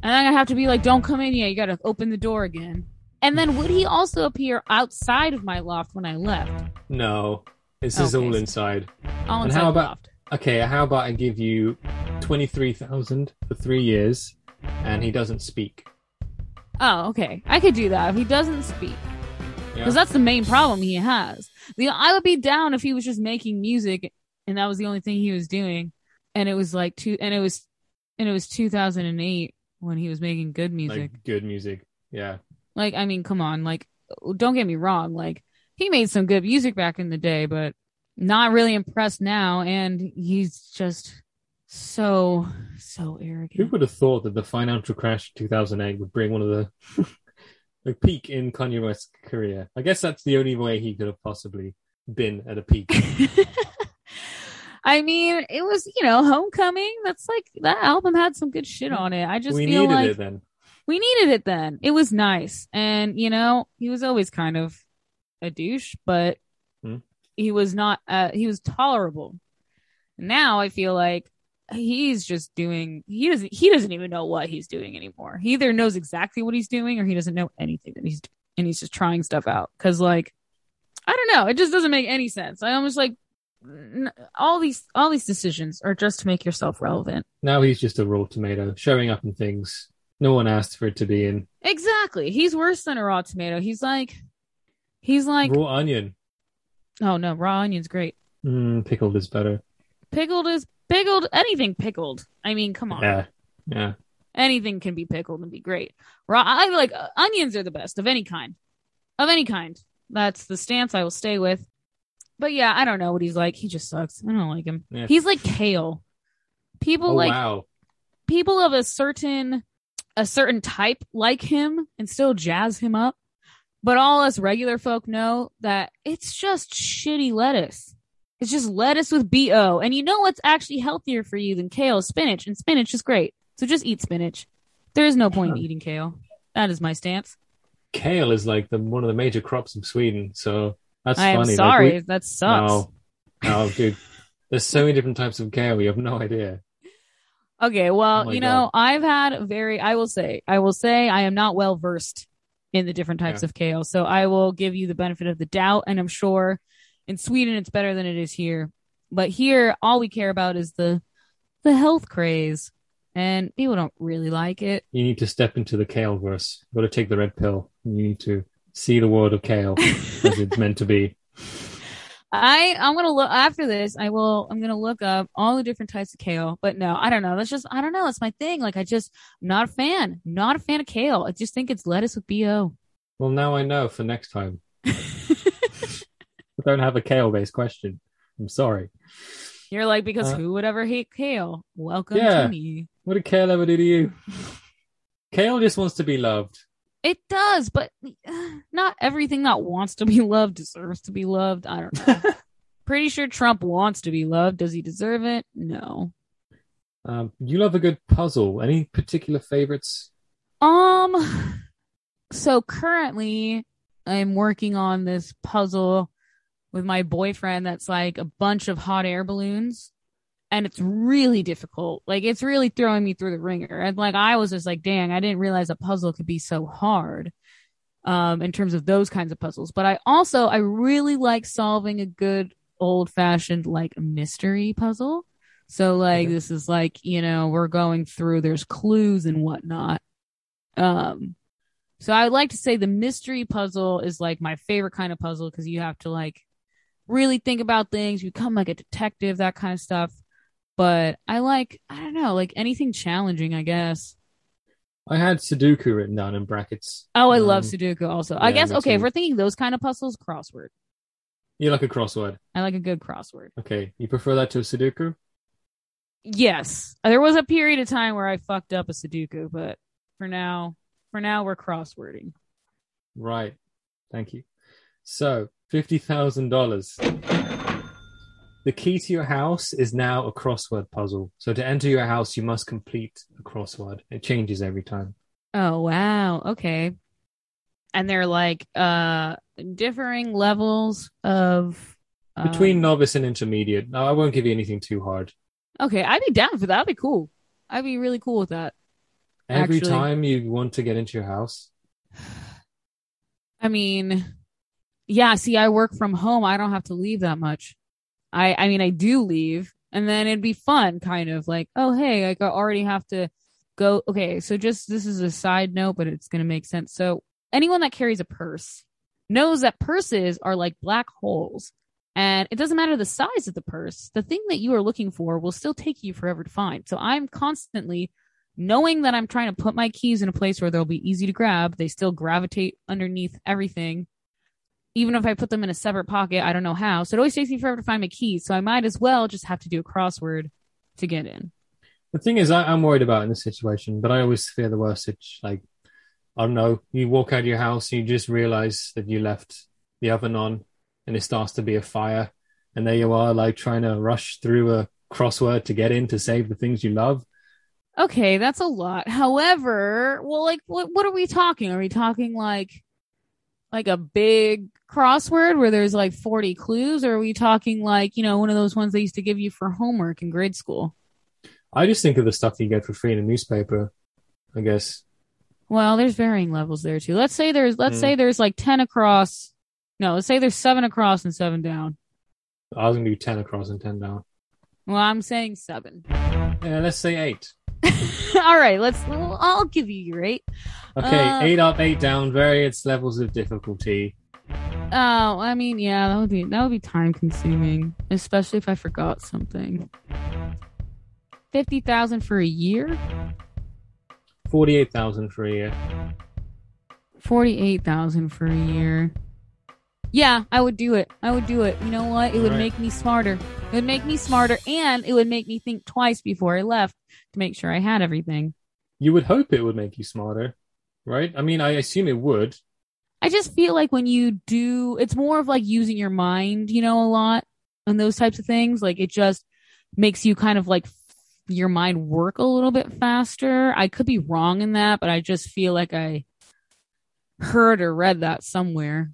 and I have to be like, "Don't come in yet. You got to open the door again." And then would he also appear outside of my loft when I left? No, this is Okay. all inside. All And inside how the about- loft. Okay, how about I give you twenty three thousand for three years, and he doesn't speak. Oh, okay. I could do that if he doesn't speak. Yeah. Because that's the main problem he has. The I would be down if he was just making music and that was the only thing he was doing. And it was like two and it was and it was two thousand and eight when he was making good music. like good music. Yeah. Like, I mean, come on, like don't get me wrong, like he made some good music back in the day, but not really impressed now and he's just so so arrogant. Who would have thought that the financial crash of 2008 would bring one of the the peak in Kanye West's career? I guess that's the only way he could have possibly been at a peak. I mean, it was, you know, Homecoming. That's like that album had some good shit mm-hmm. on it. I just we feel needed like it then. We needed it then. It was nice. And, you know, he was always kind of a douche, but Hmm. he was not uh he was tolerable. Now I feel like he's just doing he doesn't he doesn't even know what he's doing anymore. He either knows exactly what he's doing or he doesn't know anything that he's doing and he's just trying stuff out cuz like I don't know, it just doesn't make any sense. I almost like n- all these all these decisions are just to make yourself relevant. Now he's just a raw tomato, showing up in things no one asked for it to be in. Exactly. He's worse than a raw tomato. He's like he's like raw onion. oh no, raw onion's great. Mm, pickled is better. Pickled is pickled anything pickled. I mean, come on. Yeah. Yeah. Anything can be pickled and be great. Raw I like uh, onions are the best of any kind. Of any kind. That's the stance I will stay with. But yeah, I don't know what he's like. He just sucks. I don't like him. Yeah. He's like kale. People Oh like wow. people of a certain a certain type like him and still jazz him up. But all us regular folk know that it's just shitty lettuce. It's just lettuce with BO. And you know what's actually healthier for you than kale? Spinach. And spinach is great. So just eat spinach. There is no point in eating kale. That is my stance. Kale is like the one of the major crops in Sweden, so that's I am funny. Like, sorry. we- that sucks. No, no, dude. There's so many different types of kale. We have no idea. Okay, well, Oh you know, God. I've had very I will say, I will say I am not well versed in the different types Yeah. of kale. So I will give you the benefit of the doubt and I'm sure in Sweden it's better than it is here. But here all we care about is the the health craze. And people don't really like it. You need to step into the kale verse. You got to take the red pill. You need to see the world of kale as it's meant to be. I I'm gonna look after this. I will. I'm gonna look up all the different types of kale. But no, I don't know. That's just I don't know. That's my thing. Like I just I'm not a fan. Not a fan of kale. I just think it's lettuce with bo. Well, now I know for next time. I don't have a kale based question. I'm sorry. You're like because Uh, who would ever hate kale? Welcome Yeah. to me. What did kale ever do to you? Kale just wants to be loved. It does, but uh, not everything that wants to be loved deserves to be loved. I don't know. Pretty sure Trump wants to be loved. Does he deserve it? No. Um, you love a good puzzle. Any particular favorites? Um, so currently I'm working on this puzzle with my boyfriend that's like a bunch of hot air balloons. And it's really difficult. Like it's really throwing me through the ringer. And like I was just like, dang, I didn't realize a puzzle could be so hard. Um, in terms of those kinds of puzzles. But I also I really like solving a good old fashioned like mystery puzzle. So like Okay. this is like, you know, we're going through, there's clues and whatnot. Um, so I would like to say the mystery puzzle is like my favorite kind of puzzle because you have to like really think about things, you become like a detective, that kind of stuff. But I like, I don't know, like anything challenging, I guess. I had Sudoku written down in brackets. Oh, I love Um, Sudoku also. I guess, okay, if we're thinking those kind of puzzles, crossword. You like a crossword. I like a good crossword. Okay. You prefer that to a Sudoku? Yes. There was a period of time where I fucked up a Sudoku, but for now, for now, we're crosswording. Right. Thank you. So, $50,000. The key to your house is now a crossword puzzle. So, to enter your house, you must complete a crossword. It changes every time. Oh wow. Okay. And they're like uh differing levels of um, Between novice and intermediate. No, I won't give you anything too hard. Okay, I'd be down for that. That'd be cool. I'd be really cool with that. Every Actually- time you want to get into your house, I mean, yeah, see, I work from home. I don't have to leave that much. I I mean, I do leave and then it'd be fun kind of like, oh, hey, like I already have to go. Okay, so just this is a side note, but it's going to make sense. So, anyone that carries a purse knows that purses are like black holes. And it doesn't matter the size of the purse. The thing that you are looking for will still take you forever to find. So I'm constantly knowing that I'm trying to put my keys in a place where they'll be easy to grab, they still gravitate underneath everything. Even if I put them in a separate pocket, I don't know how. So it always takes me forever to find my keys. So I might as well just have to do a crossword to get in. the thing is, I, I'm worried about in this situation, but I always fear the worst. It's like, I don't know, you walk out of your house, and you just realize that you left the oven on and it starts to be a fire. And there you are, like trying to rush through a crossword to get in to save the things you love. Okay, that's a lot. However, well, like, what what are we talking? Are we talking like, like a big crossword where there's like forty clues, or are we talking like you know one of those ones they used to give you for homework in grade school? I just think of the stuff you get for free in a newspaper, I guess. Well, there's varying levels there too. Let's say there's let's Mm. say there's like ten across. No, let's say there's seven across and seven down. I was to do 10 across and 10 down. Well, I'm saying seven. Yeah, let's say 8. All right, let's. I'll give you your eight. Okay, Uh, 8 up, 8 down, various levels of difficulty. Oh, I mean, yeah, that would be that would be time consuming, especially if I forgot something. Fifty thousand for a year, 48,000 for a year. forty eight thousand for a year. Yeah, I would do it. I would do it. You know what? It would Right. make me smarter. It would make me smarter, and it would make me think twice before I left to make sure I had everything. You would hope it would make you smarter, right? I mean, I assume it would. I just feel like when you do, it's more of like using your mind, you know, a lot and those types of things. Like it just makes you kind of like your mind work a little bit faster. I could be wrong in that, but I just feel like I heard or read that somewhere.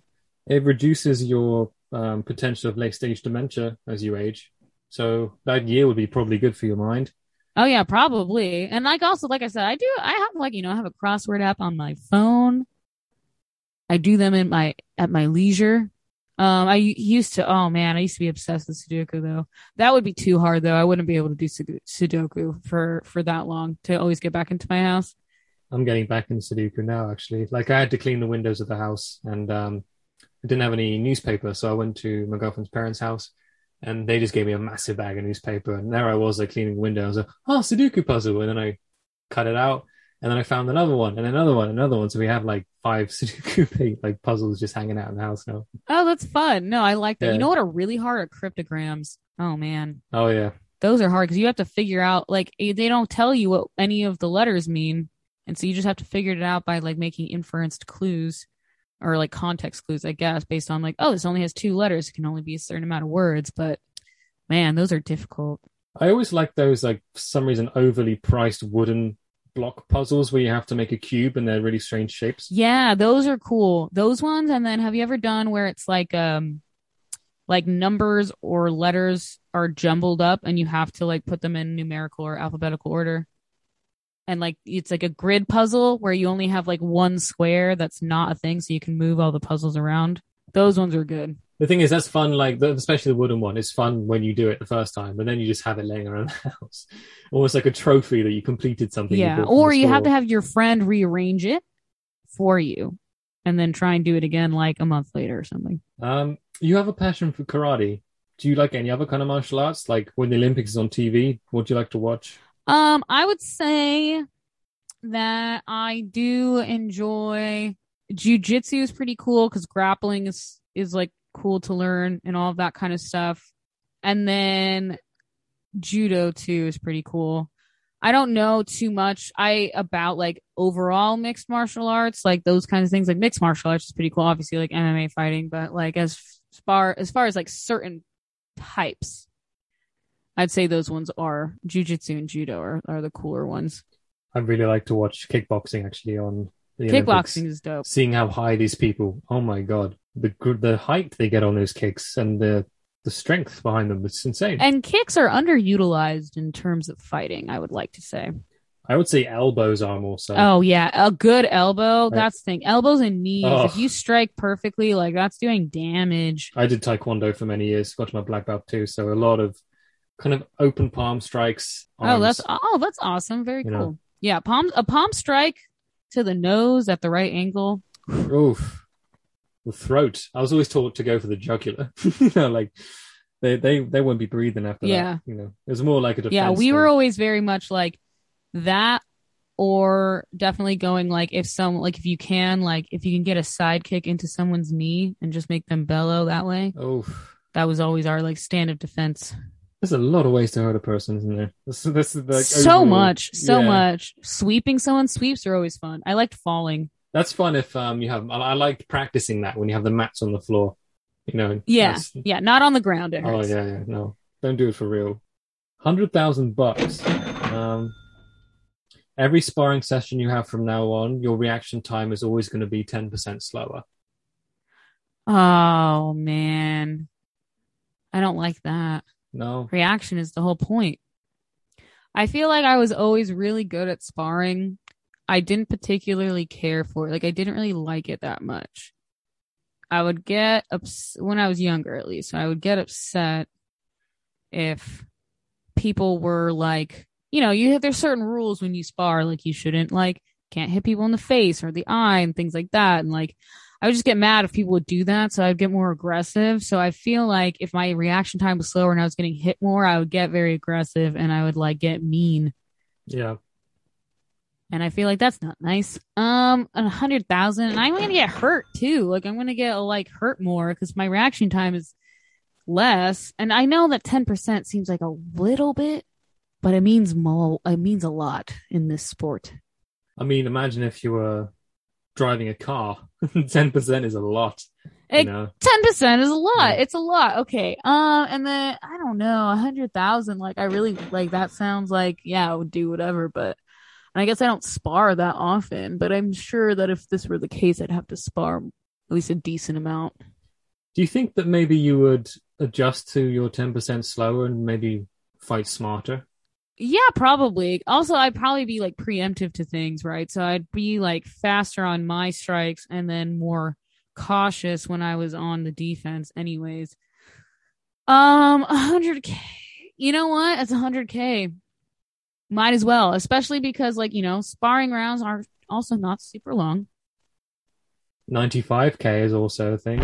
It reduces your um, potential of late stage dementia as you age. So that year would be probably good for your mind. Oh yeah, probably. And like also, like I said, I do. I have like you know, I have a crossword app on my phone. I do them in my at my leisure. Um, I used to. Oh man, I used to be obsessed with Sudoku though. That would be too hard though. I wouldn't be able to do Sudoku for for that long to always get back into my house. I'm getting back into Sudoku now, actually. Like, I had to clean the windows of the house and um, I didn't have any newspaper. So I went to my girlfriend's parents' house and they just gave me a massive bag of newspaper. And there I was, like, cleaning the window. I was like, oh, Sudoku puzzle. And then I cut it out. And then I found another one and another one, another one. So we have like five Sudoku like puzzles just hanging out in the house now. Oh, that's fun. No, I like that. Yeah. You know what are really hard are cryptograms. Oh man, Oh, yeah. those are hard because you have to figure out like eh, they don't tell you what any of the letters mean and so you just have to figure it out by like making inferenced clues or like context clues i guess based on like oh this only has two letters. It can only be a certain amount of words. But man those are difficult. I always like those, like, for some reason, overly priced wooden block puzzles where you have to make a cube and they're really strange shapes. yeah those are cool. Those ones and then have you ever done where it's like um like numbers or letters are jumbled up and you have to like put them in numerical or alphabetical order and like it's like a grid puzzle where you only have like one square that's not a thing so you can move all the puzzles around those ones are good The thing is, that's fun. Like, the, especially the wooden one, it's fun when you do it the first time, but then you just have it laying around the house, almost like a trophy that you completed something. yeah from or you have to have your friend rearrange it for you and then try and do it again like a month later or something Um, you have a passion for karate. Do you like any other kind of martial arts? Like when the Olympics is on TV, what do you like to watch? Um, I would say that I do enjoy jujitsu is pretty cool because grappling is is like cool to learn and all of that kind of stuff. And then judo too is pretty cool. I don't know too much I about like overall mixed martial arts, like those kinds of things. Like mixed martial arts is pretty cool, obviously like MMA fighting, but like as far as far as like certain types, I'd say those ones are jujitsu and judo are, are the cooler ones. I really like to watch kickboxing actually on the Kickboxing Olympics. is dope. Seeing how high these people, oh my god, the the height they get on those kicks and the the strength behind them. It's insane. And kicks are underutilized in terms of fighting, I would like to say. I would say elbows are more so. Oh yeah, a good elbow. Right. That's the thing. Elbows and knees. Oh. If you strike perfectly, like that's doing damage. I did taekwondo for many years, got to my black belt too. So a lot of kind of open palm strikes. Oh, that's oh, that's awesome. Very You cool. know. Yeah, palm a palm strike to the nose at the right angle. Oof. The throat. I was always taught to go for the jugular. you know, like they they they won't be breathing after Yeah. that. You know, it was more like a defense. yeah, we thing. were always very much like that or definitely going like if some like if you can like if you can get a side kick into someone's knee and just make them bellow that way. Oh, That was always our like stand of defense. There's a lot of ways to hurt a person, isn't there? This, this is like so overall- much, so yeah. much. Sweeping someone sweeps are always fun. I liked falling. That's fun if um you have. I, I liked practicing that when you have the mats on the floor. You know. Yeah, yeah, not on the ground. Oh yeah, yeah. No, don't do it for real. Hundred thousand bucks. Um, every sparring session you have from now on, your reaction time is always going to be ten percent slower. Oh man, I don't like that. No. Reaction is the whole point. I feel like I was always really good at sparring. I didn't particularly care for it. Like I didn't really like it that much. I would get ups- when I was younger, at least. I would get upset if people were like, you know, you have there's certain rules when you spar, like you shouldn't like can't hit people in the face or the eye and things like that. And like I would just get mad if people would do that, so I'd get more aggressive. So I feel like if my reaction time was slower and I was getting hit more, I would get very aggressive and I would like get mean. Yeah. And I feel like that's not nice. Um, a hundred thousand, and I'm gonna get hurt too. Like I'm gonna get like hurt more because my reaction time is less. And I know that ten percent seems like a little bit, but it means more. It means a lot in this sport. I mean, imagine if you were driving a car. Ten percent is a lot. It- You know. Ten percent is a lot. Yeah. It's a lot. Okay. Um, and then I don't know, a hundred thousand. Like I really like that. Sounds like yeah, I would do whatever. But and I guess I don't spar that often. But I'm sure that if this were the case, I'd have to spar at least a decent amount. Do you think that maybe you would adjust to your ten percent slower and maybe fight smarter? Yeah, probably. Also, I'd probably be like preemptive to things, right? So I'd be like faster on my strikes and then more cautious when I was on the defense, anyways. Um, 100k. You know what? It's 100k. Might as well, especially because, like, you know, sparring rounds are also not super long. Ninety-five k is also a thing.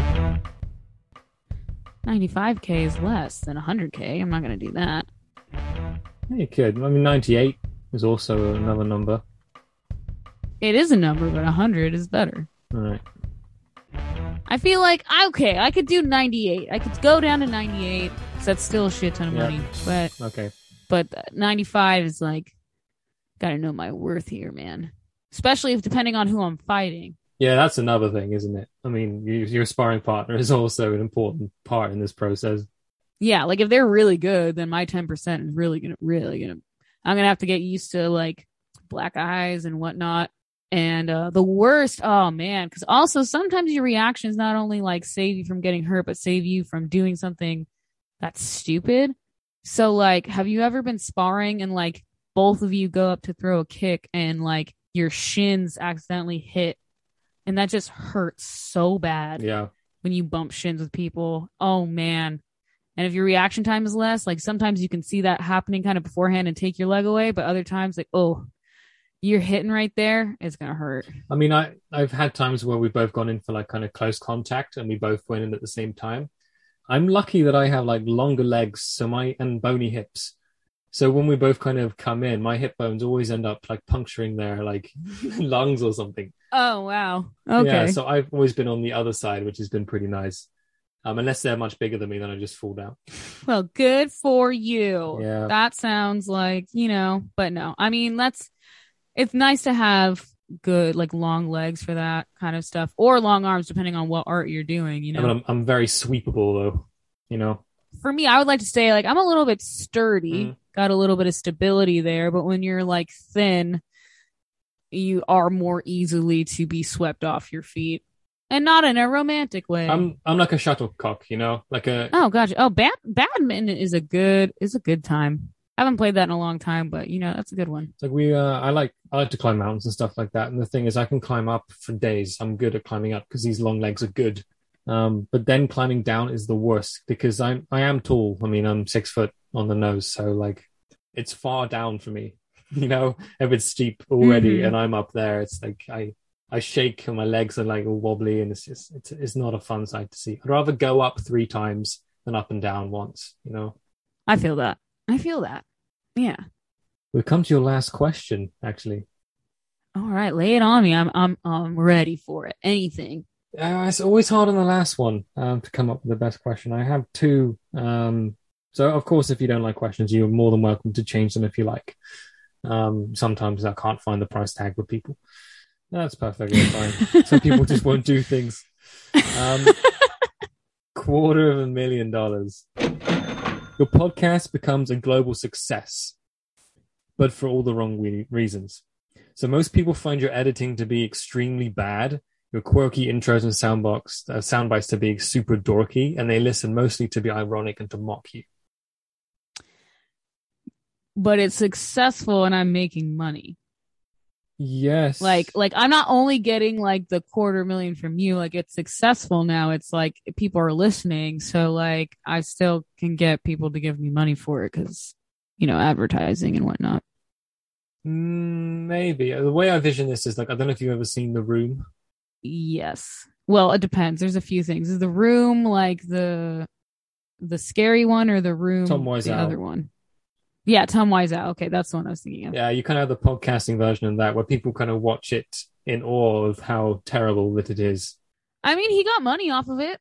95k is less than 100k. I'm not going to do that. You could. I mean, ninety-eight is also another number. It is a number, but 100 is better. All right. I feel like okay, I could do 98. I could go down to 98 because that's still a shit ton of Yeah. money. But Okay. but 95 is like, gotta know my worth here, man. Especially if depending on who I'm fighting. Yeah, that's another thing, isn't it? I mean, you, your sparring partner is also an important part in this process. Yeah, like if they're really good, then my 10% is really gonna really gonna. I'm gonna have to get used to like black eyes and whatnot. And uh the worst, oh man, because also sometimes your reactions not only like save you from getting hurt, but save you from doing something that's stupid. So like, have you ever been sparring and like both of you go up to throw a kick and like your shins accidentally hit, and that just hurts so bad Yeah. when you bump shins with people. Oh man. And if your reaction time is less, like sometimes you can see that happening kind of beforehand and take your leg away, but other times like, oh, you're hitting right there, it's gonna hurt. I mean, I I've had times where we've both gone in for like kind of close contact, and we both went in at the same time. I'm lucky that I have like longer legs, so my and bony hips. So when we both kind of come in, my hip bones always end up like puncturing their like lungs or something. Oh wow. Okay. Yeah, so I've always been on the other side, which has been pretty nice. Um, unless they're much bigger than me, then I just fall down. well, good for you. Yeah. That sounds like, you know, but no. I mean, that's it's nice to have good like long legs for that kind of stuff or long arms depending on what art you're doing, you I know. mean, I'm I'm very sweepable though. You know. for me, I would like to say like I'm a little bit sturdy, Mhm. got a little bit of stability there, but when you're like thin, you are more easily to be swept off your feet. And not in a romantic way. I'm I'm like a shuttlecock, you know, like a oh, gotcha. Oh, bad, badminton is a good is a good time. I haven't played that in a long time, but you know that's a good one. It's like we, uh, I like, I like to climb mountains and stuff like that. And the thing is, I can climb up for days. I'm good at climbing up because these long legs are good. Um, but then climbing down is the worst because I'm, I am tall. I mean, I'm six foot on the nose, so like, it's far down for me. You know, if it's steep already Mhm. and I'm up there, it's like I, I shake and my legs are like all wobbly, and it's just, it's, it's not a fun sight to see. I'd rather go up three times than up and down once. You know. I feel that. I feel that. Yeah. We've come to your last question, actually. All right, lay it on me. I'm I'm I'm ready for it. Anything. Uh, it's always hard on the last one um, to come up with the best question. I have two. Um, so, of course, if you don't like questions, you're more than welcome to change them if you like. Um, sometimes I can't find the price tag with people. That's perfectly fine. Some people just won't do things. Um, quarter of a million dollars. Your podcast becomes a global success, but for all the wrong re- reasons. So most people find your editing to be extremely bad, your quirky intros and soundbox uh, sound bites to be super dorky, and they listen mostly to be ironic and to mock you. But it's successful and I'm making money. Yes, Like like I'm not only getting like the quarter million from you, like it's successful now. It's like people are listening, so like I still can get people to give me money for it cuz you know, advertising and whatnot. Maybe the way I vision this is like I don't know if you've ever seen The Room. Yes. Well, it depends. There's a few things. Is the room like the the scary one or the room Tom the Wiseau. other one? Yeah, Tom Wiseau. Okay, that's the one I was thinking of. Yeah, you kind of have the podcasting version of that where people kind of watch it in awe of how terrible that it is. I mean, he got money off of it.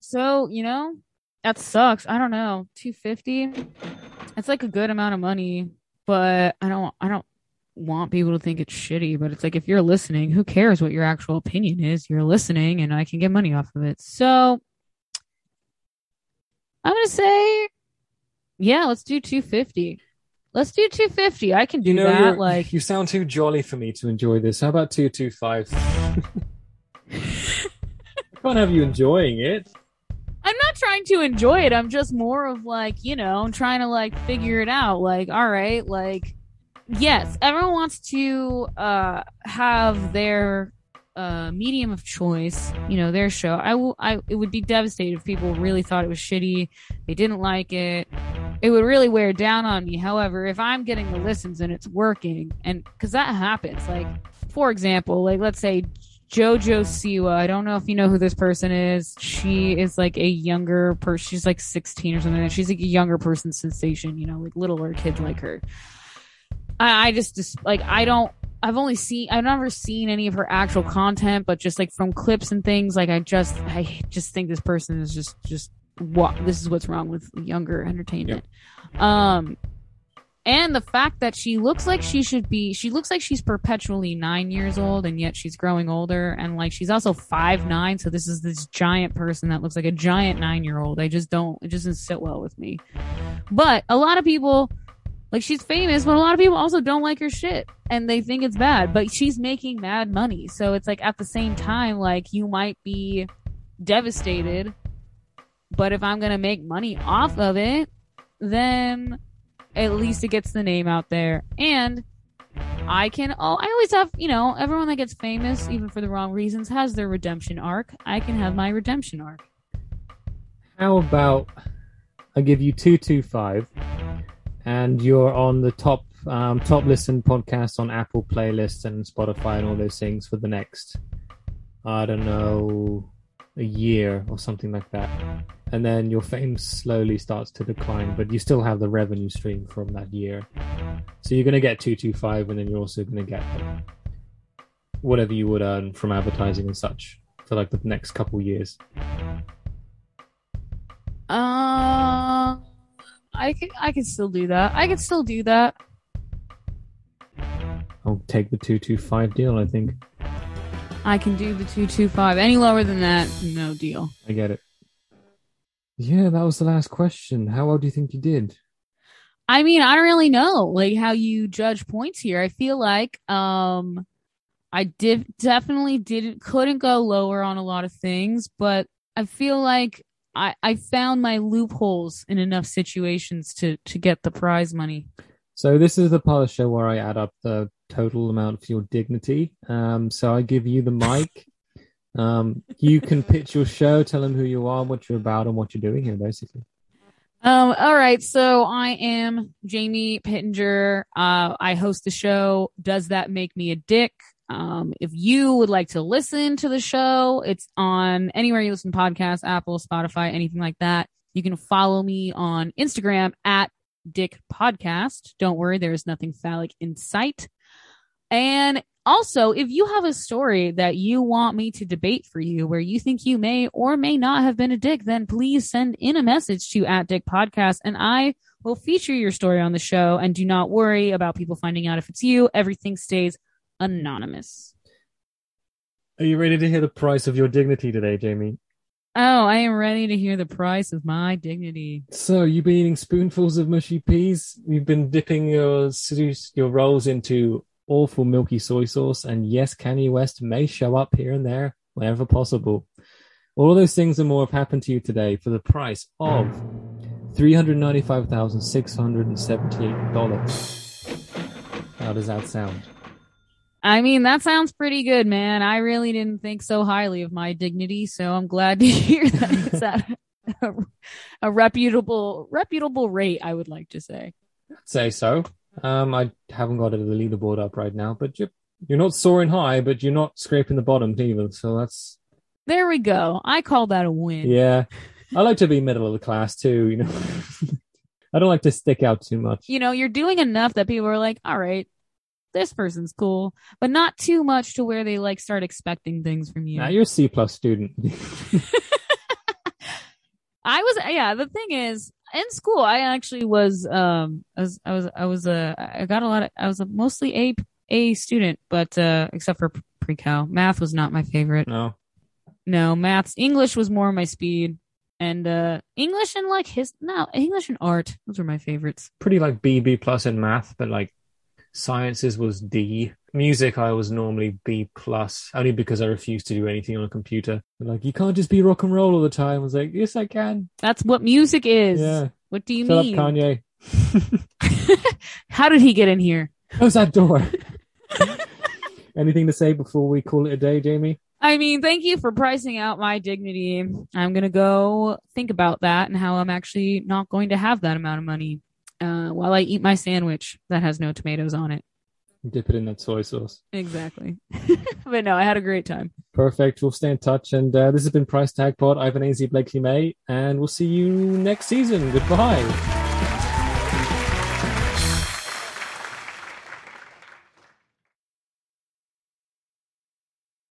So, you know, that sucks. I don't know. 250. It's like a good amount of money, but I don't I don't want people to think it's shitty, but it's like if you're listening, who cares what your actual opinion is? You're listening and I can get money off of it. So, I'm going to say yeah, let's do 250. Let's do 250. I can do You know, that like you sound too jolly for me to enjoy this. How about two two five? I can't have you enjoying it. I'm not trying to enjoy it. I'm just more of like, you know, I'm trying to like figure it out. Like, all right, like, yes, everyone wants to uh have their uh medium of choice, you know, their show. I will I it would be devastated if people really thought it was shitty, they didn't like it. It would really wear down on me. However, if I'm getting the listens and it's working and cuz that happens, like for example, like let's say Jojo Siwa. I don't know if you know who this person is. She is like a younger person. She's like 16 or something. She's like a younger person sensation, you know, like littler kids like her. I, I just, just like, I don't, I've only seen, I've never seen any of her actual content, but just like from clips and things, like I just, I just think this person is just, just what, this is what's wrong with younger entertainment. Um, and the fact that she looks like she should be she looks like she's perpetually nine years old and yet she's growing older and like she's also five nine so this is this giant person that looks like a giant nine year old i just don't it just doesn't sit well with me. But a lot of people like she's famous but a lot of people also don't like her shit and they think it's bad but she's making mad money. So it's like at the same time like you might be devastated but if i'm gonna make money off of it then at least it gets the name out there. And i can oh i always have you know everyone that gets famous even for the wrong reasons has their redemption arc. I can have my redemption arc. How about I give you two two five, and you're on the top um, top listen podcast on Apple playlists and Spotify and all those things for the next I don't know a year or something like that, and then your fame slowly starts to decline, but you still have the revenue stream from that year. So you're gonna get two two five, and then you're also gonna get like, whatever you would earn from advertising and such for like the next couple years. uh i can i can still do that i can still do that I'll take the two two five deal. I think i can do the 225 any lower than that no deal I get it. Yeah, that was the last question. How well do you think you did? I mean, I don't really know like how you judge points here. I feel like um I did definitely didn't couldn't go lower on a lot of things, but I feel like I I found my loopholes in enough situations to to get the prize money. So this is the part of the show where I add up the total amount for your dignity. Um, so I give you the mic. Um, you can pitch your show, tell them who you are, what you're about, and what you're doing here, basically. Um, all right, so I am Jamie Pityinger. Uh, I host the show. Does that make me a dick? Um, if you would like to listen to the show, it's on anywhere you listen to podcasts, Apple, Spotify, anything like that. You can follow me on Instagram at Dick Podcast. Don't worry, there is nothing phallic in sight. And also, if you have a story that you want me to debate for you where you think you may or may not have been a dick, then please send in a message to at Dick Podcast and I will feature your story on the show. And do not worry about people finding out if it's you. Everything stays anonymous. Are you ready to hear the price of your dignity today, Jamie? Oh, I am ready to hear the price of my dignity. So you've been eating spoonfuls of mushy peas. You've been dipping your your rolls into awful milky soy sauce, and yes, Kanye West may show up here and there whenever possible. All of those things and more have happened to you today for the price of three hundred ninety-five thousand six hundred and seventy-eight dollars. How does that sound? I mean, that sounds pretty good, man. I really didn't think so highly of my dignity, so I'm glad to hear that it's at a, a reputable reputable rate. I would like to say. I'd say so. Um, I haven't got it the leaderboard up right now, but you're you're not soaring high, but you're not scraping the bottom either. So that's there we go. I call that a win. Yeah, I like to be middle of the class too. You know, I don't like to stick out too much. You know, you're doing enough that people are like, all right, this person's cool, but not too much to where they like start expecting things from you. Now you're a C plus student. I was, yeah. The thing is, in school, I actually was, um, I was, I was, I was a, I got a lot of, I was a mostly a a student, but uh, except for pre-cal, math was not my favorite. No, no, maths, English was more my speed, and uh, English and like his, no, English and art, those were my favorites. Pretty like B B plus in math, but like sciences was D. Music I was normally B plus, only because I refused to do anything on a computer. Like you can't just be rock and roll all the time. I was like, yes, I can. That's what music is. Yeah. What do you Fill mean? up Kanye. How did he get in here? Close that door. Anything to say before we call it a day, Jamie? I mean, thank you for pricing out my dignity. I'm going to go think about that and how I'm actually not going to have that amount of money uh, while I eat my sandwich that has no tomatoes on it. Dip it in that soy sauce. Exactly. but no, I had a great time. Perfect. We'll stay in touch. And uh, this has been Price Tag Pod. I've been AZ Blakely May, and we'll see you next season. Goodbye.